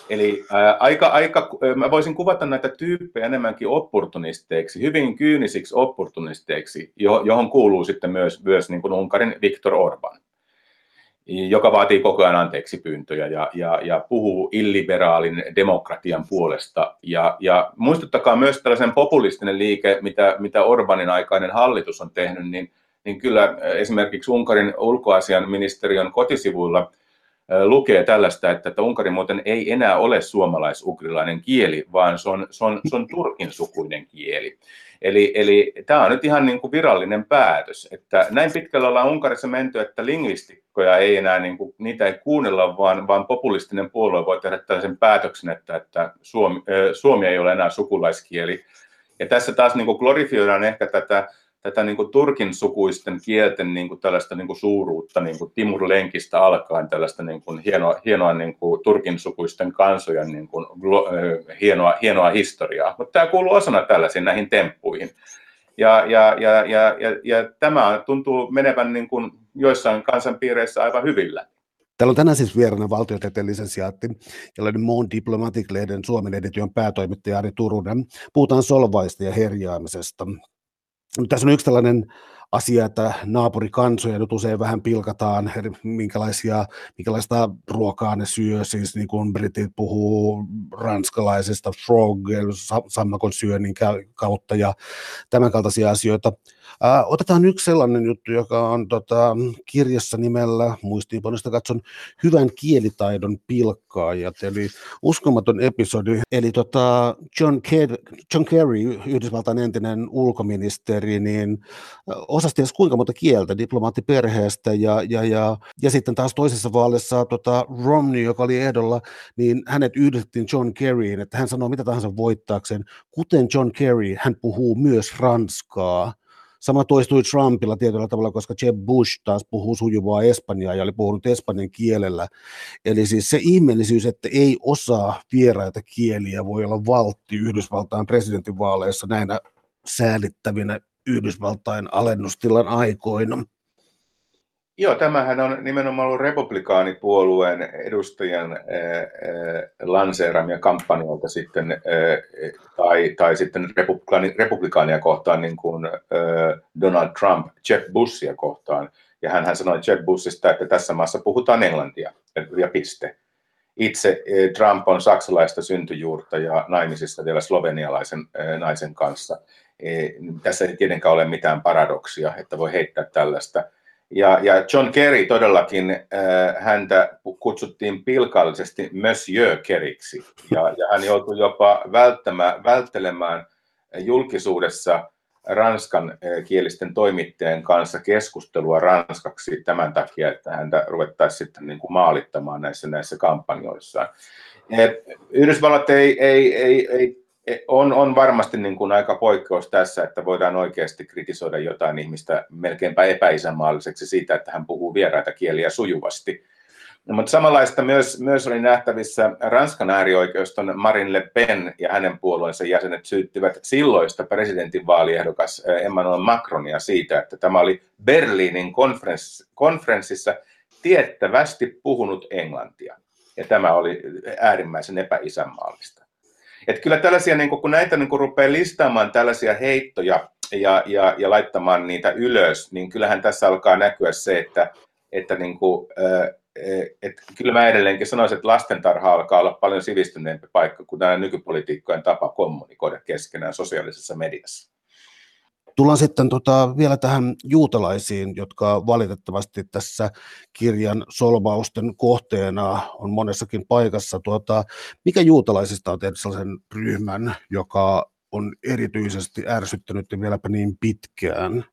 Eli ää, aika, aika, mä voisin kuvata näitä tyyppejä enemmänkin opportunisteiksi, hyvin kyynisiksi opportunisteiksi, johon kuuluu sitten myös, myös niin kuin Unkarin Viktor Orban joka vaatii koko ajan anteeksi pyyntöjä ja, ja, ja puhuu illiberaalin demokratian puolesta. Ja, ja muistuttakaa myös tällaisen populistinen liike, mitä, mitä Orbanin aikainen hallitus on tehnyt, niin, niin kyllä esimerkiksi Unkarin ulkoasian ministeriön kotisivuilla lukee tällaista, että, että Unkari muuten ei enää ole suomalais-ugrilainen kieli, vaan se on, se on, se on [LAUGHS] turkin sukuinen kieli. Eli, eli tämä on nyt ihan niin kuin virallinen päätös, että näin pitkällä ollaan Unkarissa menty, että lingvistikkoja ei enää, niin kuin, niitä ei kuunnella, vaan, vaan populistinen puolue voi tehdä tällaisen päätöksen, että, että Suomi, Suomi ei ole enää sukulaiskieli. Ja tässä taas niin kuin glorifioidaan ehkä tätä tätä niin kuin turkin sukuisten kielten niin kuin tällaista niin kuin suuruutta niin kuin Timur Lenkistä alkaen tällaista niin kuin hienoa, hienoa niin kuin turkin sukuisten kansojen niin kuin, hienoa, hienoa historiaa. Mutta tämä kuuluu osana tällaisiin näihin temppuihin. Ja, ja, ja, ja, ja, ja tämä tuntuu menevän niin kuin joissain kansanpiireissä aivan hyvillä. Täällä on tänään siis vieraana valtiotieteen lisensiaatti ja Mon Diplomatic-lehden Suomen edition päätoimittaja Ari Turunen. Puhutaan solvaista ja herjaamisesta. Tässä on yksi tällainen asia, että naapurikansoja nyt usein vähän pilkataan, minkälaisia, minkälaista ruokaa ne syö, siis niin kuin britit puhuu ranskalaisesta frog, sammakon syönnin kautta ja tämän kaltaisia asioita. Äh, otetaan yksi sellainen juttu, joka on tota, kirjassa nimellä, muistiinpanosta katson, hyvän kielitaidon pilkkaajat, eli uskomaton episodi. Eli tota, John, Ke- John Kerry, Yhdysvaltain entinen ulkoministeri, niin osasti edes kuinka monta kieltä diplomaattiperheestä, ja, ja, ja, ja sitten taas toisessa vaalissa tota, Romney, joka oli ehdolla, niin hänet yhdistettiin John Kerryin, että hän sanoo mitä tahansa voittaakseen. Kuten John Kerry, hän puhuu myös ranskaa Sama toistui Trumpilla tietyllä tavalla, koska Jeb Bush taas puhuu sujuvaa espanjaa ja oli puhunut espanjan kielellä. Eli siis se ihmeellisyys, että ei osaa vieraita kieliä, voi olla valtti Yhdysvaltain presidentinvaaleissa näinä säälittävinä Yhdysvaltain alennustilan aikoina. Joo, tämähän on nimenomaan ollut republikaanipuolueen edustajan äh, lanseeramia kampanjoita sitten, äh, tai, tai sitten republikaani, republikaania kohtaan, niin kuin Donald Trump Jeb Bushia kohtaan. Ja hän sanoi Jeb Bushista, että tässä maassa puhutaan englantia, ja piste. Itse Trump on saksalaista syntyjuurta ja naimisissa vielä slovenialaisen naisen kanssa. Tässä ei tietenkään ole mitään paradoksia, että voi heittää tällaista – ja, ja John Kerry todellakin, äh, häntä kutsuttiin pilkallisesti Monsieur Keriksi. Ja, ja hän joutui jopa välttämään, välttelemään julkisuudessa ranskan kielisten toimittajien kanssa keskustelua ranskaksi tämän takia, että häntä ruvettaisiin sitten niin kuin maalittamaan näissä, näissä kampanjoissaan. Yhdysvallat ei, ei, ei, ei on, on varmasti niin kuin aika poikkeus tässä, että voidaan oikeasti kritisoida jotain ihmistä melkeinpä epäisänmaalliseksi siitä, että hän puhuu vieraita kieliä sujuvasti. No, mutta samanlaista myös, myös oli nähtävissä Ranskan äärioikeuston Marine Le Pen ja hänen puolueensa jäsenet syyttivät silloista presidentinvaaliehdokas eh, Emmanuel Macronia siitä, että tämä oli Berliinin konferenss, konferenssissa tiettävästi puhunut englantia. Ja tämä oli äärimmäisen epäisänmaallista. Että kyllä tällaisia, niin kun näitä niin kun rupeaa listaamaan tällaisia heittoja ja, ja, ja laittamaan niitä ylös, niin kyllähän tässä alkaa näkyä se, että, että niin kuin, että kyllä mä edelleenkin sanoisin, että lastentarha alkaa olla paljon sivistyneempi paikka kuin tämä nykypolitiikkojen tapa kommunikoida keskenään sosiaalisessa mediassa. Tullaan sitten tota, vielä tähän juutalaisiin, jotka valitettavasti tässä kirjan solmausten kohteena on monessakin paikassa. Tuota, mikä juutalaisista on tehnyt sellaisen ryhmän, joka on erityisesti ärsyttänyt ja vieläpä niin pitkään?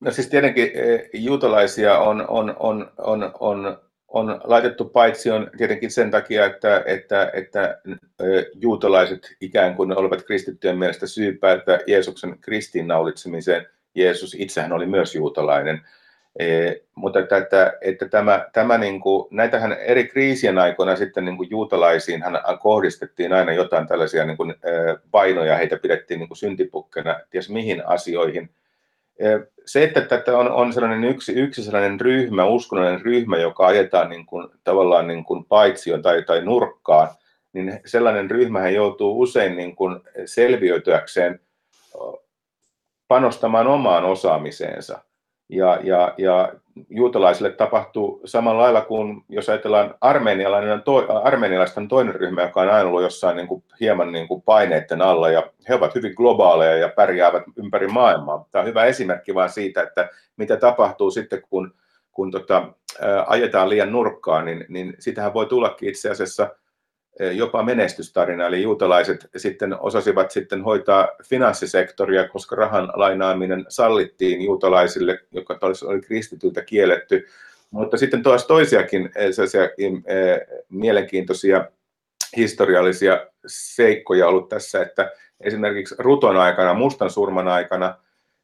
No siis tietenkin eh, juutalaisia on, on, on, on, on on laitettu paitsi on tietenkin sen takia, että, että, että juutalaiset ikään kuin olivat kristittyjen mielestä syypäitä Jeesuksen kristiinnaulitsemiseen. Jeesus itsehän oli myös juutalainen. E, mutta että, että, tämä, tämä niin kuin, näitähän eri kriisien aikoina sitten niin kuin juutalaisiin hän kohdistettiin aina jotain tällaisia niin kuin, painoja, heitä pidettiin niin kuin syntipukkena, ties mihin asioihin – se, että tätä on, on sellainen yksi, yksi sellainen ryhmä, uskonnollinen ryhmä, joka ajetaan niin kuin, tavallaan niin kuin paitsioon tai, tai nurkkaan, niin sellainen ryhmä joutuu usein niin kuin selviytyäkseen panostamaan omaan osaamiseensa. Ja, ja, ja juutalaisille tapahtuu samalla lailla kuin, jos ajatellaan armenialainen, to, armenialaisten toinen ryhmä, joka on aina ollut jossain niin kuin, hieman niin kuin paineiden alla, ja he ovat hyvin globaaleja ja pärjäävät ympäri maailmaa. Tämä on hyvä esimerkki vain siitä, että mitä tapahtuu sitten, kun, kun tota, ää, ajetaan liian nurkkaan, niin, niin sitähän voi tullakin itse asiassa – jopa menestystarina, eli juutalaiset sitten osasivat sitten hoitaa finanssisektoria, koska rahan lainaaminen sallittiin juutalaisille, joka oli kristityltä kielletty. Mutta sitten taas toisiakin mielenkiintoisia historiallisia seikkoja ollut tässä, että esimerkiksi Ruton aikana, mustan surman aikana,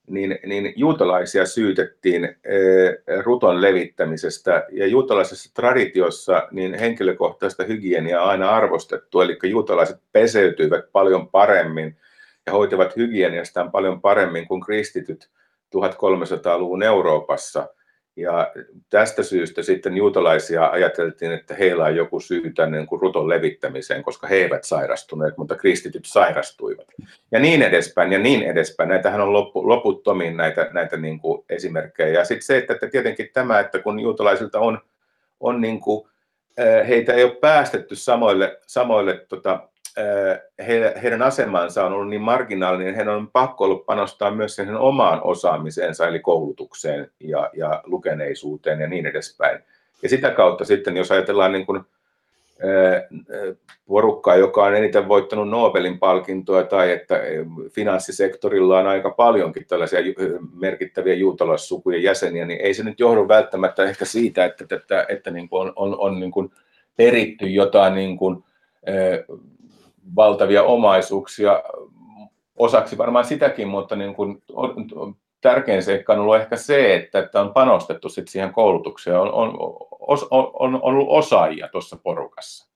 niin, niin juutalaisia syytettiin eh, ruton levittämisestä. Ja juutalaisessa traditiossa niin henkilökohtaista hygieniaa aina arvostettu, eli juutalaiset peseytyivät paljon paremmin ja hoitivat hygieniastaan paljon paremmin kuin kristityt 1300-luvun Euroopassa – ja tästä syystä sitten juutalaisia ajateltiin, että heillä on joku syy tänne niin ruton levittämiseen, koska he eivät sairastuneet, mutta kristityt sairastuivat. Ja niin edespäin, ja niin edespäin. Näitähän on loppu, loputtomiin näitä, näitä niin kuin esimerkkejä. Ja sitten se, että, että tietenkin tämä, että kun juutalaisilta on, on niin kuin, heitä ei ole päästetty samoille, samoille tota, he, heidän asemansa on ollut niin marginaalinen, heidän on pakko ollut panostaa myös siihen omaan osaamiseensa, eli koulutukseen ja, ja lukeneisuuteen ja niin edespäin. Ja sitä kautta sitten, jos ajatellaan niin kuin, porukkaa, joka on eniten voittanut Nobelin palkintoa, tai että finanssisektorilla on aika paljonkin tällaisia merkittäviä juutalaissukujen jäseniä, niin ei se nyt johdu välttämättä ehkä siitä, että, että, että, että niin kuin on, on, on niin kuin peritty jotain niin kuin, valtavia omaisuuksia, osaksi varmaan sitäkin, mutta niin kuin tärkein seikka on ollut ehkä se, että, että on panostettu sit siihen koulutukseen, on, on, on, on ollut osaajia tuossa porukassa.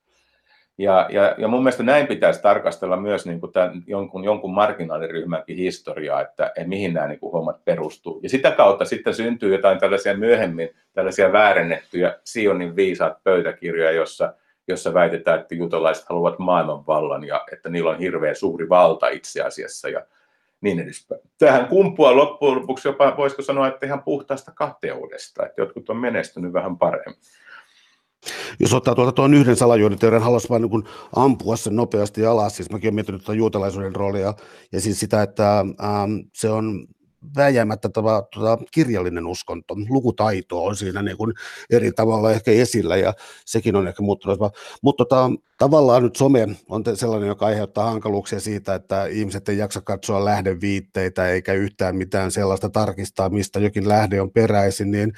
Ja, ja, ja mun mielestä näin pitäisi tarkastella myös niin kuin tämän jonkun, jonkun marginaaliryhmänkin historiaa, että, että mihin nämä niin kuin hommat perustuu. Ja sitä kautta sitten syntyy jotain tällaisia myöhemmin, tällaisia väärennettyjä Sionin viisaat pöytäkirjoja, jossa jossa väitetään, että juutalaiset haluavat maailmanvallan ja että niillä on hirveän suuri valta itse asiassa ja niin edespäin. Tähän kumpuaa loppujen lopuksi jopa, voisiko sanoa, että ihan puhtaasta kateudesta, että jotkut on menestynyt vähän paremmin. Jos ottaa tuolta tuon yhden salajuoniteorian, haluaisi vain niin ampua sen nopeasti alas, siis mäkin olen miettinyt tuota juutalaisuuden roolia ja siis sitä, että ähm, se on väjäämättä tämä, tuota, kirjallinen uskonto, lukutaito on siinä niin kuin eri tavalla ehkä esillä ja sekin on ehkä muuttunut. Mutta tota, tavallaan nyt some on sellainen, joka aiheuttaa hankaluuksia siitä, että ihmiset ei jaksa katsoa lähdeviitteitä eikä yhtään mitään sellaista tarkistaa, mistä jokin lähde on peräisin, niin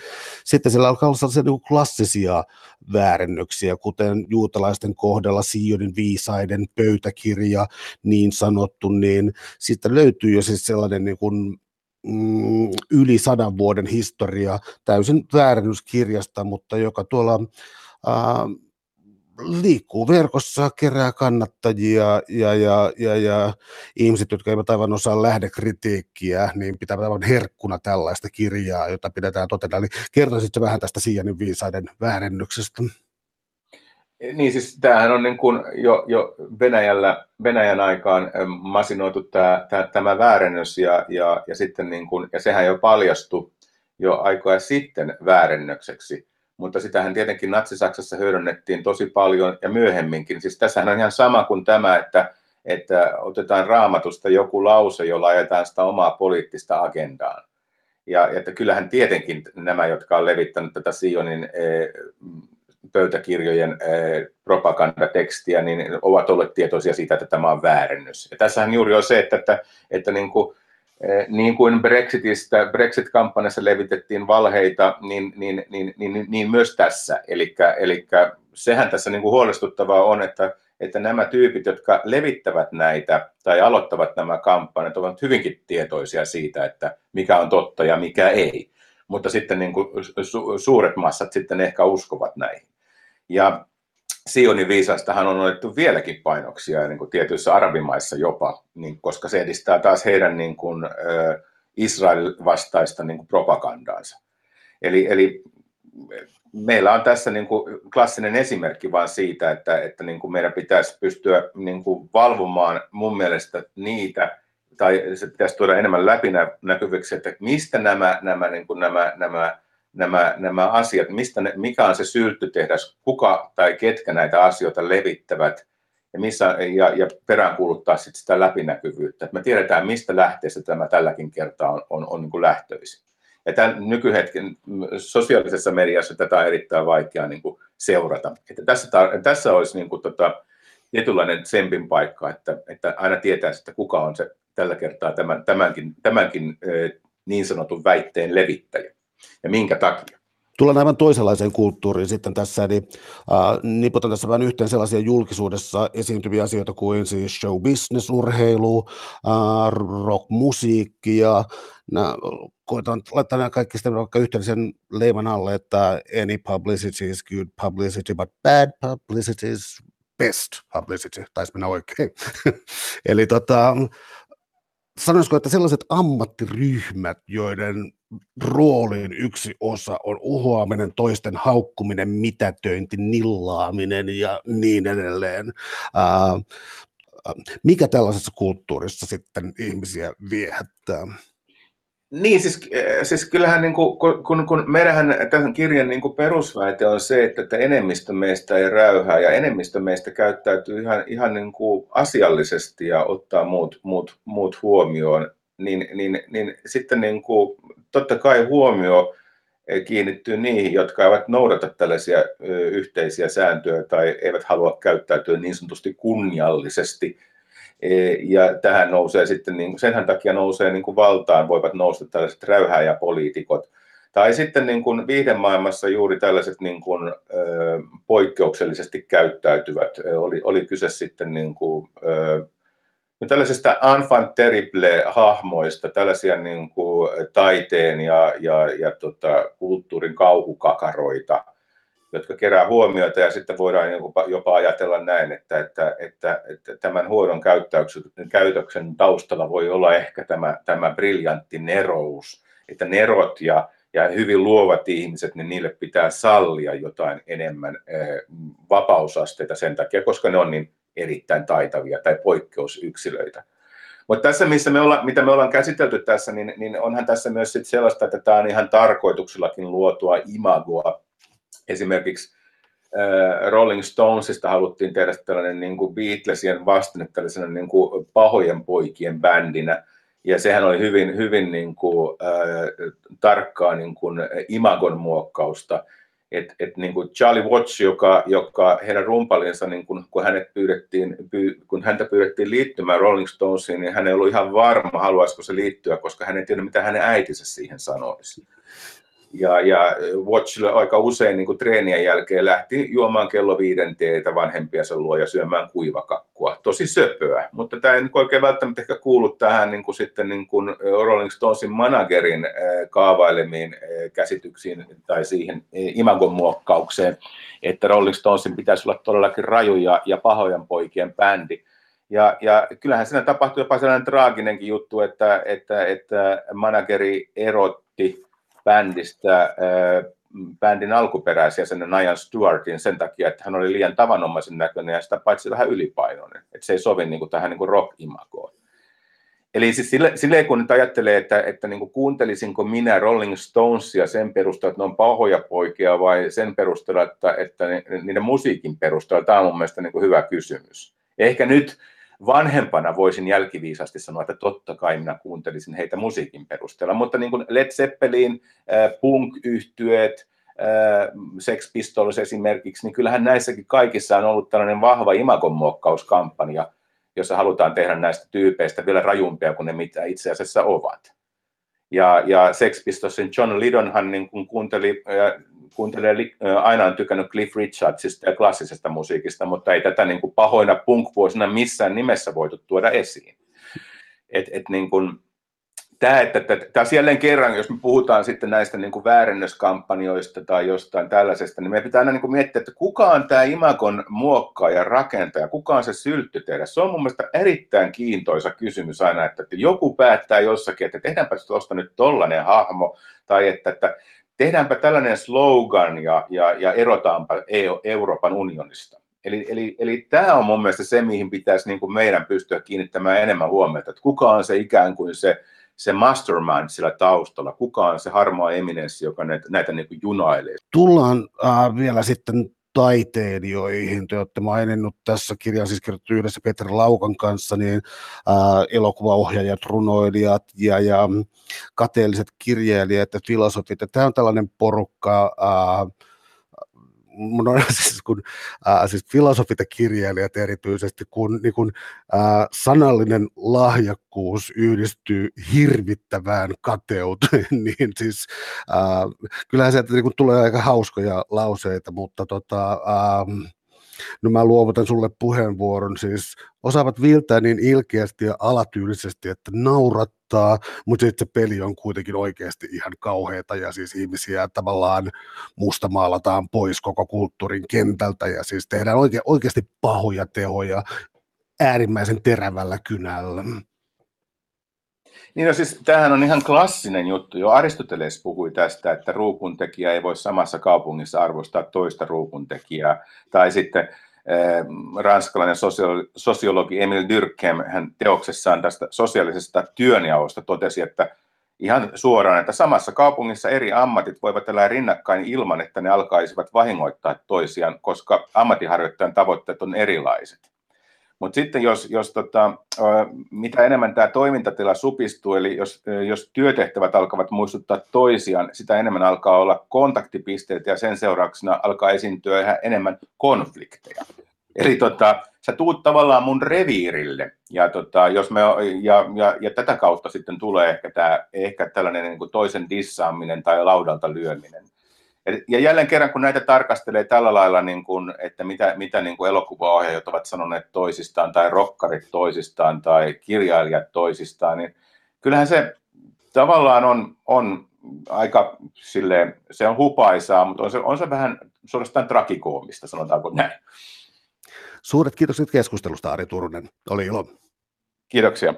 sitten siellä alkaa olla sellaisia niin klassisia väärennöksiä, kuten juutalaisten kohdalla Sionin viisaiden pöytäkirja niin sanottu, niin sitten löytyy jo siis sellainen niin kuin mm, yli sadan vuoden historia täysin väärennyskirjasta, mutta joka tuolla ää, liikkuu verkossa, kerää kannattajia ja, ja, ja, ja ihmiset, jotka eivät aivan osaa lähdekritiikkiä, niin pitää aivan herkkuna tällaista kirjaa, jota pidetään totena. Eli kertoisitko vähän tästä Siianin viisaiden väärennyksestä? Niin siis tämähän on niin kuin jo, jo Venäjällä, Venäjän aikaan masinoitu tämä, tämä, tämä väärennös ja, ja, ja, sitten niin kuin, ja sehän jo paljastui jo aikoja sitten väärennökseksi mutta sitähän tietenkin Natsi-Saksassa hyödynnettiin tosi paljon ja myöhemminkin. Siis tässähän on ihan sama kuin tämä, että, että otetaan raamatusta joku lause, jolla ajetaan sitä omaa poliittista agendaa. Ja että kyllähän tietenkin nämä, jotka on levittänyt tätä Sionin eh, pöytäkirjojen eh, propagandatekstiä, niin ovat olleet tietoisia siitä, että tämä on väärennys. Ja tässähän juuri on se, että, että, että niin kuin Eh, niin kuin Brexitistä, Brexit-kampanjassa levitettiin valheita, niin, niin, niin, niin, niin myös tässä. Eli sehän tässä niin kuin huolestuttavaa on, että, että nämä tyypit, jotka levittävät näitä tai aloittavat nämä kampanjat, ovat hyvinkin tietoisia siitä, että mikä on totta ja mikä ei. Mutta sitten niin kuin su- suuret massat sitten ehkä uskovat näihin. Ja Sionin viisastahan on otettu vieläkin painoksia niin kuin tietyissä arabimaissa jopa, niin, koska se edistää taas heidän niin kuin, Israel vastaista niin kuin propagandaansa. Eli, eli meillä on tässä niin kuin klassinen esimerkki vain siitä, että, että niin kuin meidän pitäisi pystyä niin kuin valvomaan mun mielestä niitä, tai se pitäisi tuoda enemmän läpinäkyviksi, että mistä nämä, nämä, niin kuin nämä, nämä nämä, nämä asiat, mistä ne, mikä on se sylttytehdas, kuka tai ketkä näitä asioita levittävät ja, missä, ja, ja peräänkuuluttaa sit sitä läpinäkyvyyttä. Me tiedetään, mistä lähteestä tämä tälläkin kertaa on, on, on niin kuin lähtöisin. Ja tämän nykyhetken sosiaalisessa mediassa tätä on erittäin vaikea niin kuin seurata. Että tässä, tar- tässä olisi niin kuin tota, tietynlainen tsempin paikka, että, että aina tietää, että kuka on se tällä kertaa tämän, tämänkin, tämänkin niin sanotun väitteen levittäjä ja minkä takia. Tullaan aivan toisenlaiseen kulttuuriin sitten tässä, eli äh, niputan tässä vähän yhteen sellaisia julkisuudessa esiintyviä asioita kuin siis show business, urheilu, äh, rock, musiikki ja nää, koitan laittaa nämä kaikki sitten vaikka yhteisen leiman alle, että any publicity is good publicity, but bad publicity is best publicity, taisi mennä oikein. [LAUGHS] eli tota, sanoisiko, että sellaiset ammattiryhmät, joiden roolin yksi osa on uhoaminen, toisten haukkuminen, mitätöinti, nillaaminen ja niin edelleen. Ää, mikä tällaisessa kulttuurissa sitten ihmisiä viehättää? Niin, siis, siis kyllähän niin kuin, kun, kun meidän tämän kirjan niin kuin perusväite on se, että, että enemmistö meistä ei räyhää ja enemmistö meistä käyttäytyy ihan, ihan niin kuin asiallisesti ja ottaa muut, muut, muut huomioon, niin, niin, niin sitten niin kuin, totta kai huomio kiinnittyy niihin, jotka eivät noudata tällaisia yhteisiä sääntöjä tai eivät halua käyttäytyä niin sanotusti kunniallisesti. E, ja tähän nousee sitten, niin senhän takia nousee niin kuin valtaan, voivat nousta tällaiset räyhääjäpoliitikot. Tai sitten niin kuin viihdemaailmassa juuri tällaiset niin kuin, poikkeuksellisesti käyttäytyvät. Oli, oli kyse sitten niin kuin, ö, tällaisista enfant terrible-hahmoista, tällaisia niin kuin taiteen ja, ja, ja tota, kulttuurin kauhukakaroita, jotka kerää huomiota ja sitten voidaan jopa ajatella näin, että, että, että, että tämän huonon käytöksen, käytöksen taustalla voi olla ehkä tämä, tämä briljantti nerous, että nerot ja, ja hyvin luovat ihmiset, niin niille pitää sallia jotain enemmän eh, vapausasteita sen takia, koska ne on niin erittäin taitavia tai poikkeusyksilöitä. Mutta tässä, missä me olla, mitä me ollaan käsitelty tässä, niin, niin onhan tässä myös sit sellaista, että tämä on ihan tarkoituksellakin luotua imagoa. Esimerkiksi äh, Rolling Stonesista haluttiin tehdä tällainen niin kuin Beatlesien vastine tällaisena niin kuin pahojen poikien bändinä. ja sehän oli hyvin, hyvin niin kuin, äh, tarkkaa niin kuin imagon muokkausta. Et, et niin kuin Charlie Watts, joka, joka heidän rumpalinsa, niin kun, kun, hänet pyydettiin, py, kun häntä pyydettiin liittymään Rolling Stonesiin, niin hän ei ollut ihan varma, haluaisiko se liittyä, koska hän ei tiedä, mitä hänen äitinsä siihen sanoisi. Ja, ja Watchille aika usein niin kuin treenien jälkeen lähti juomaan kello viiden teetä vanhempiensa luo ja syömään kuivakakkua. Tosi söpöä, mutta tämä ei niin oikein välttämättä ehkä kuulu tähän niin kuin sitten niin kuin Rolling Stonesin managerin kaavailemiin käsityksiin tai siihen imagon muokkaukseen, että Rolling Stonesin pitäisi olla todellakin rajuja ja pahojen poikien bändi. Ja, ja kyllähän siinä tapahtui jopa sellainen traaginenkin juttu, että, että, että manageri erotti bändistä bändin alkuperäisiä sen Nian Stewartin sen takia, että hän oli liian tavanomaisen näköinen ja sitä paitsi vähän ylipainoinen. Että se ei sovi niin kuin tähän niin rock-imagoon. Eli siis sille, sille kun nyt ajattelee, että, että niin kuuntelisinko minä Rolling Stonesia sen perusteella, että ne on pahoja poikia vai sen perusteella, että, että niiden musiikin perusteella, tämä on mun mielestä niin hyvä kysymys. Ehkä nyt vanhempana voisin jälkiviisasti sanoa, että totta kai minä kuuntelisin heitä musiikin perusteella, mutta niin kuin Led Zeppelin, äh, punk-yhtyeet, äh, Sex Pistols esimerkiksi, niin kyllähän näissäkin kaikissa on ollut tällainen vahva imagonmuokkauskampanja, jossa halutaan tehdä näistä tyypeistä vielä rajumpia kuin ne mitä itse asiassa ovat. Ja, ja Sex Pistolsin John Lydonhan niin kun kuunteli äh, kuuntelee, aina on tykännyt Cliff Richardsista ja klassisesta musiikista, mutta ei tätä niin kuin pahoina punk-vuosina missään nimessä voitu tuoda esiin. Et, et niin kuin, tämä, että, että taas jälleen kerran, jos me puhutaan sitten näistä niin kuin väärennöskampanjoista tai jostain tällaisesta, niin me pitää aina niin kuin miettiä, että kuka on tämä imagon muokkaaja ja rakentaja, kuka on se tehdä. Se on mun mielestä erittäin kiintoisa kysymys aina, että, että joku päättää jossakin, että tehdäänpä tuosta nyt tollainen hahmo, tai että, että tehdäänpä tällainen slogan ja, ja, ja erotaanpa Euroopan unionista. Eli, eli, eli tämä on mun mielestä se, mihin pitäisi niin kuin meidän pystyä kiinnittämään enemmän huomiota, että kuka on se ikään kuin se, se mastermind sillä taustalla, kuka on se harmaa eminenssi, joka näitä, näitä niin kuin junailee. Tullaan äh, vielä sitten taiteilijoihin. Te olette maininnut tässä kirjan, siis kirjoittu yhdessä Petri Laukan kanssa, niin ää, elokuvaohjaajat, runoilijat ja, ja kateelliset kirjailijat ja filosofit. Ja tämä on tällainen porukka, ää, no, [LAUGHS] siis, kun, ää, siis filosofit ja kirjailijat erityisesti, kun niin kun, ää, sanallinen lahjakkuus yhdistyy hirvittävään kateuteen, [LAUGHS] niin siis ää, kyllähän sieltä niin kun tulee aika hauskoja lauseita, mutta tota, ää, No mä luovutan sulle puheenvuoron, siis osaavat viiltää niin ilkeästi ja alatyylisesti, että naurattaa, mutta sitten se peli on kuitenkin oikeasti ihan kauheata ja siis ihmisiä tavallaan mustamaalataan pois koko kulttuurin kentältä ja siis tehdään oike, oikeasti pahoja tehoja äärimmäisen terävällä kynällä. Niin no siis tämähän on ihan klassinen juttu. Jo Aristoteles puhui tästä, että ruukuntekijä ei voi samassa kaupungissa arvostaa toista ruukuntekijää. Tai sitten eh, ranskalainen sosiologi Emil Durkheim, hän teoksessaan tästä sosiaalisesta työnjaosta totesi, että ihan suoraan, että samassa kaupungissa eri ammatit voivat elää rinnakkain ilman, että ne alkaisivat vahingoittaa toisiaan, koska ammattiharjoittajan tavoitteet on erilaiset. Mutta sitten jos, jos tota, mitä enemmän tämä toimintatila supistuu, eli jos, jos työtehtävät alkavat muistuttaa toisiaan, sitä enemmän alkaa olla kontaktipisteitä ja sen seurauksena alkaa esiintyä yhä enemmän konflikteja. Eli tota, sä tuut tavallaan mun reviirille ja, tota, jos me, ja, ja, ja tätä kautta sitten tulee ehkä, tää, ehkä tällainen niin kuin toisen dissaaminen tai laudalta lyöminen. Ja jälleen kerran, kun näitä tarkastelee tällä lailla, niin kuin, että mitä, mitä niin kuin elokuvaohjaajat ovat sanoneet toisistaan, tai rokkarit toisistaan, tai kirjailijat toisistaan, niin kyllähän se tavallaan on, on aika sille, se on hupaisaa, mutta on se, on se vähän suorastaan trakikoomista, sanotaanko näin. Suuret kiitokset keskustelusta, Ari Turunen. Oli ilo. Kiitoksia.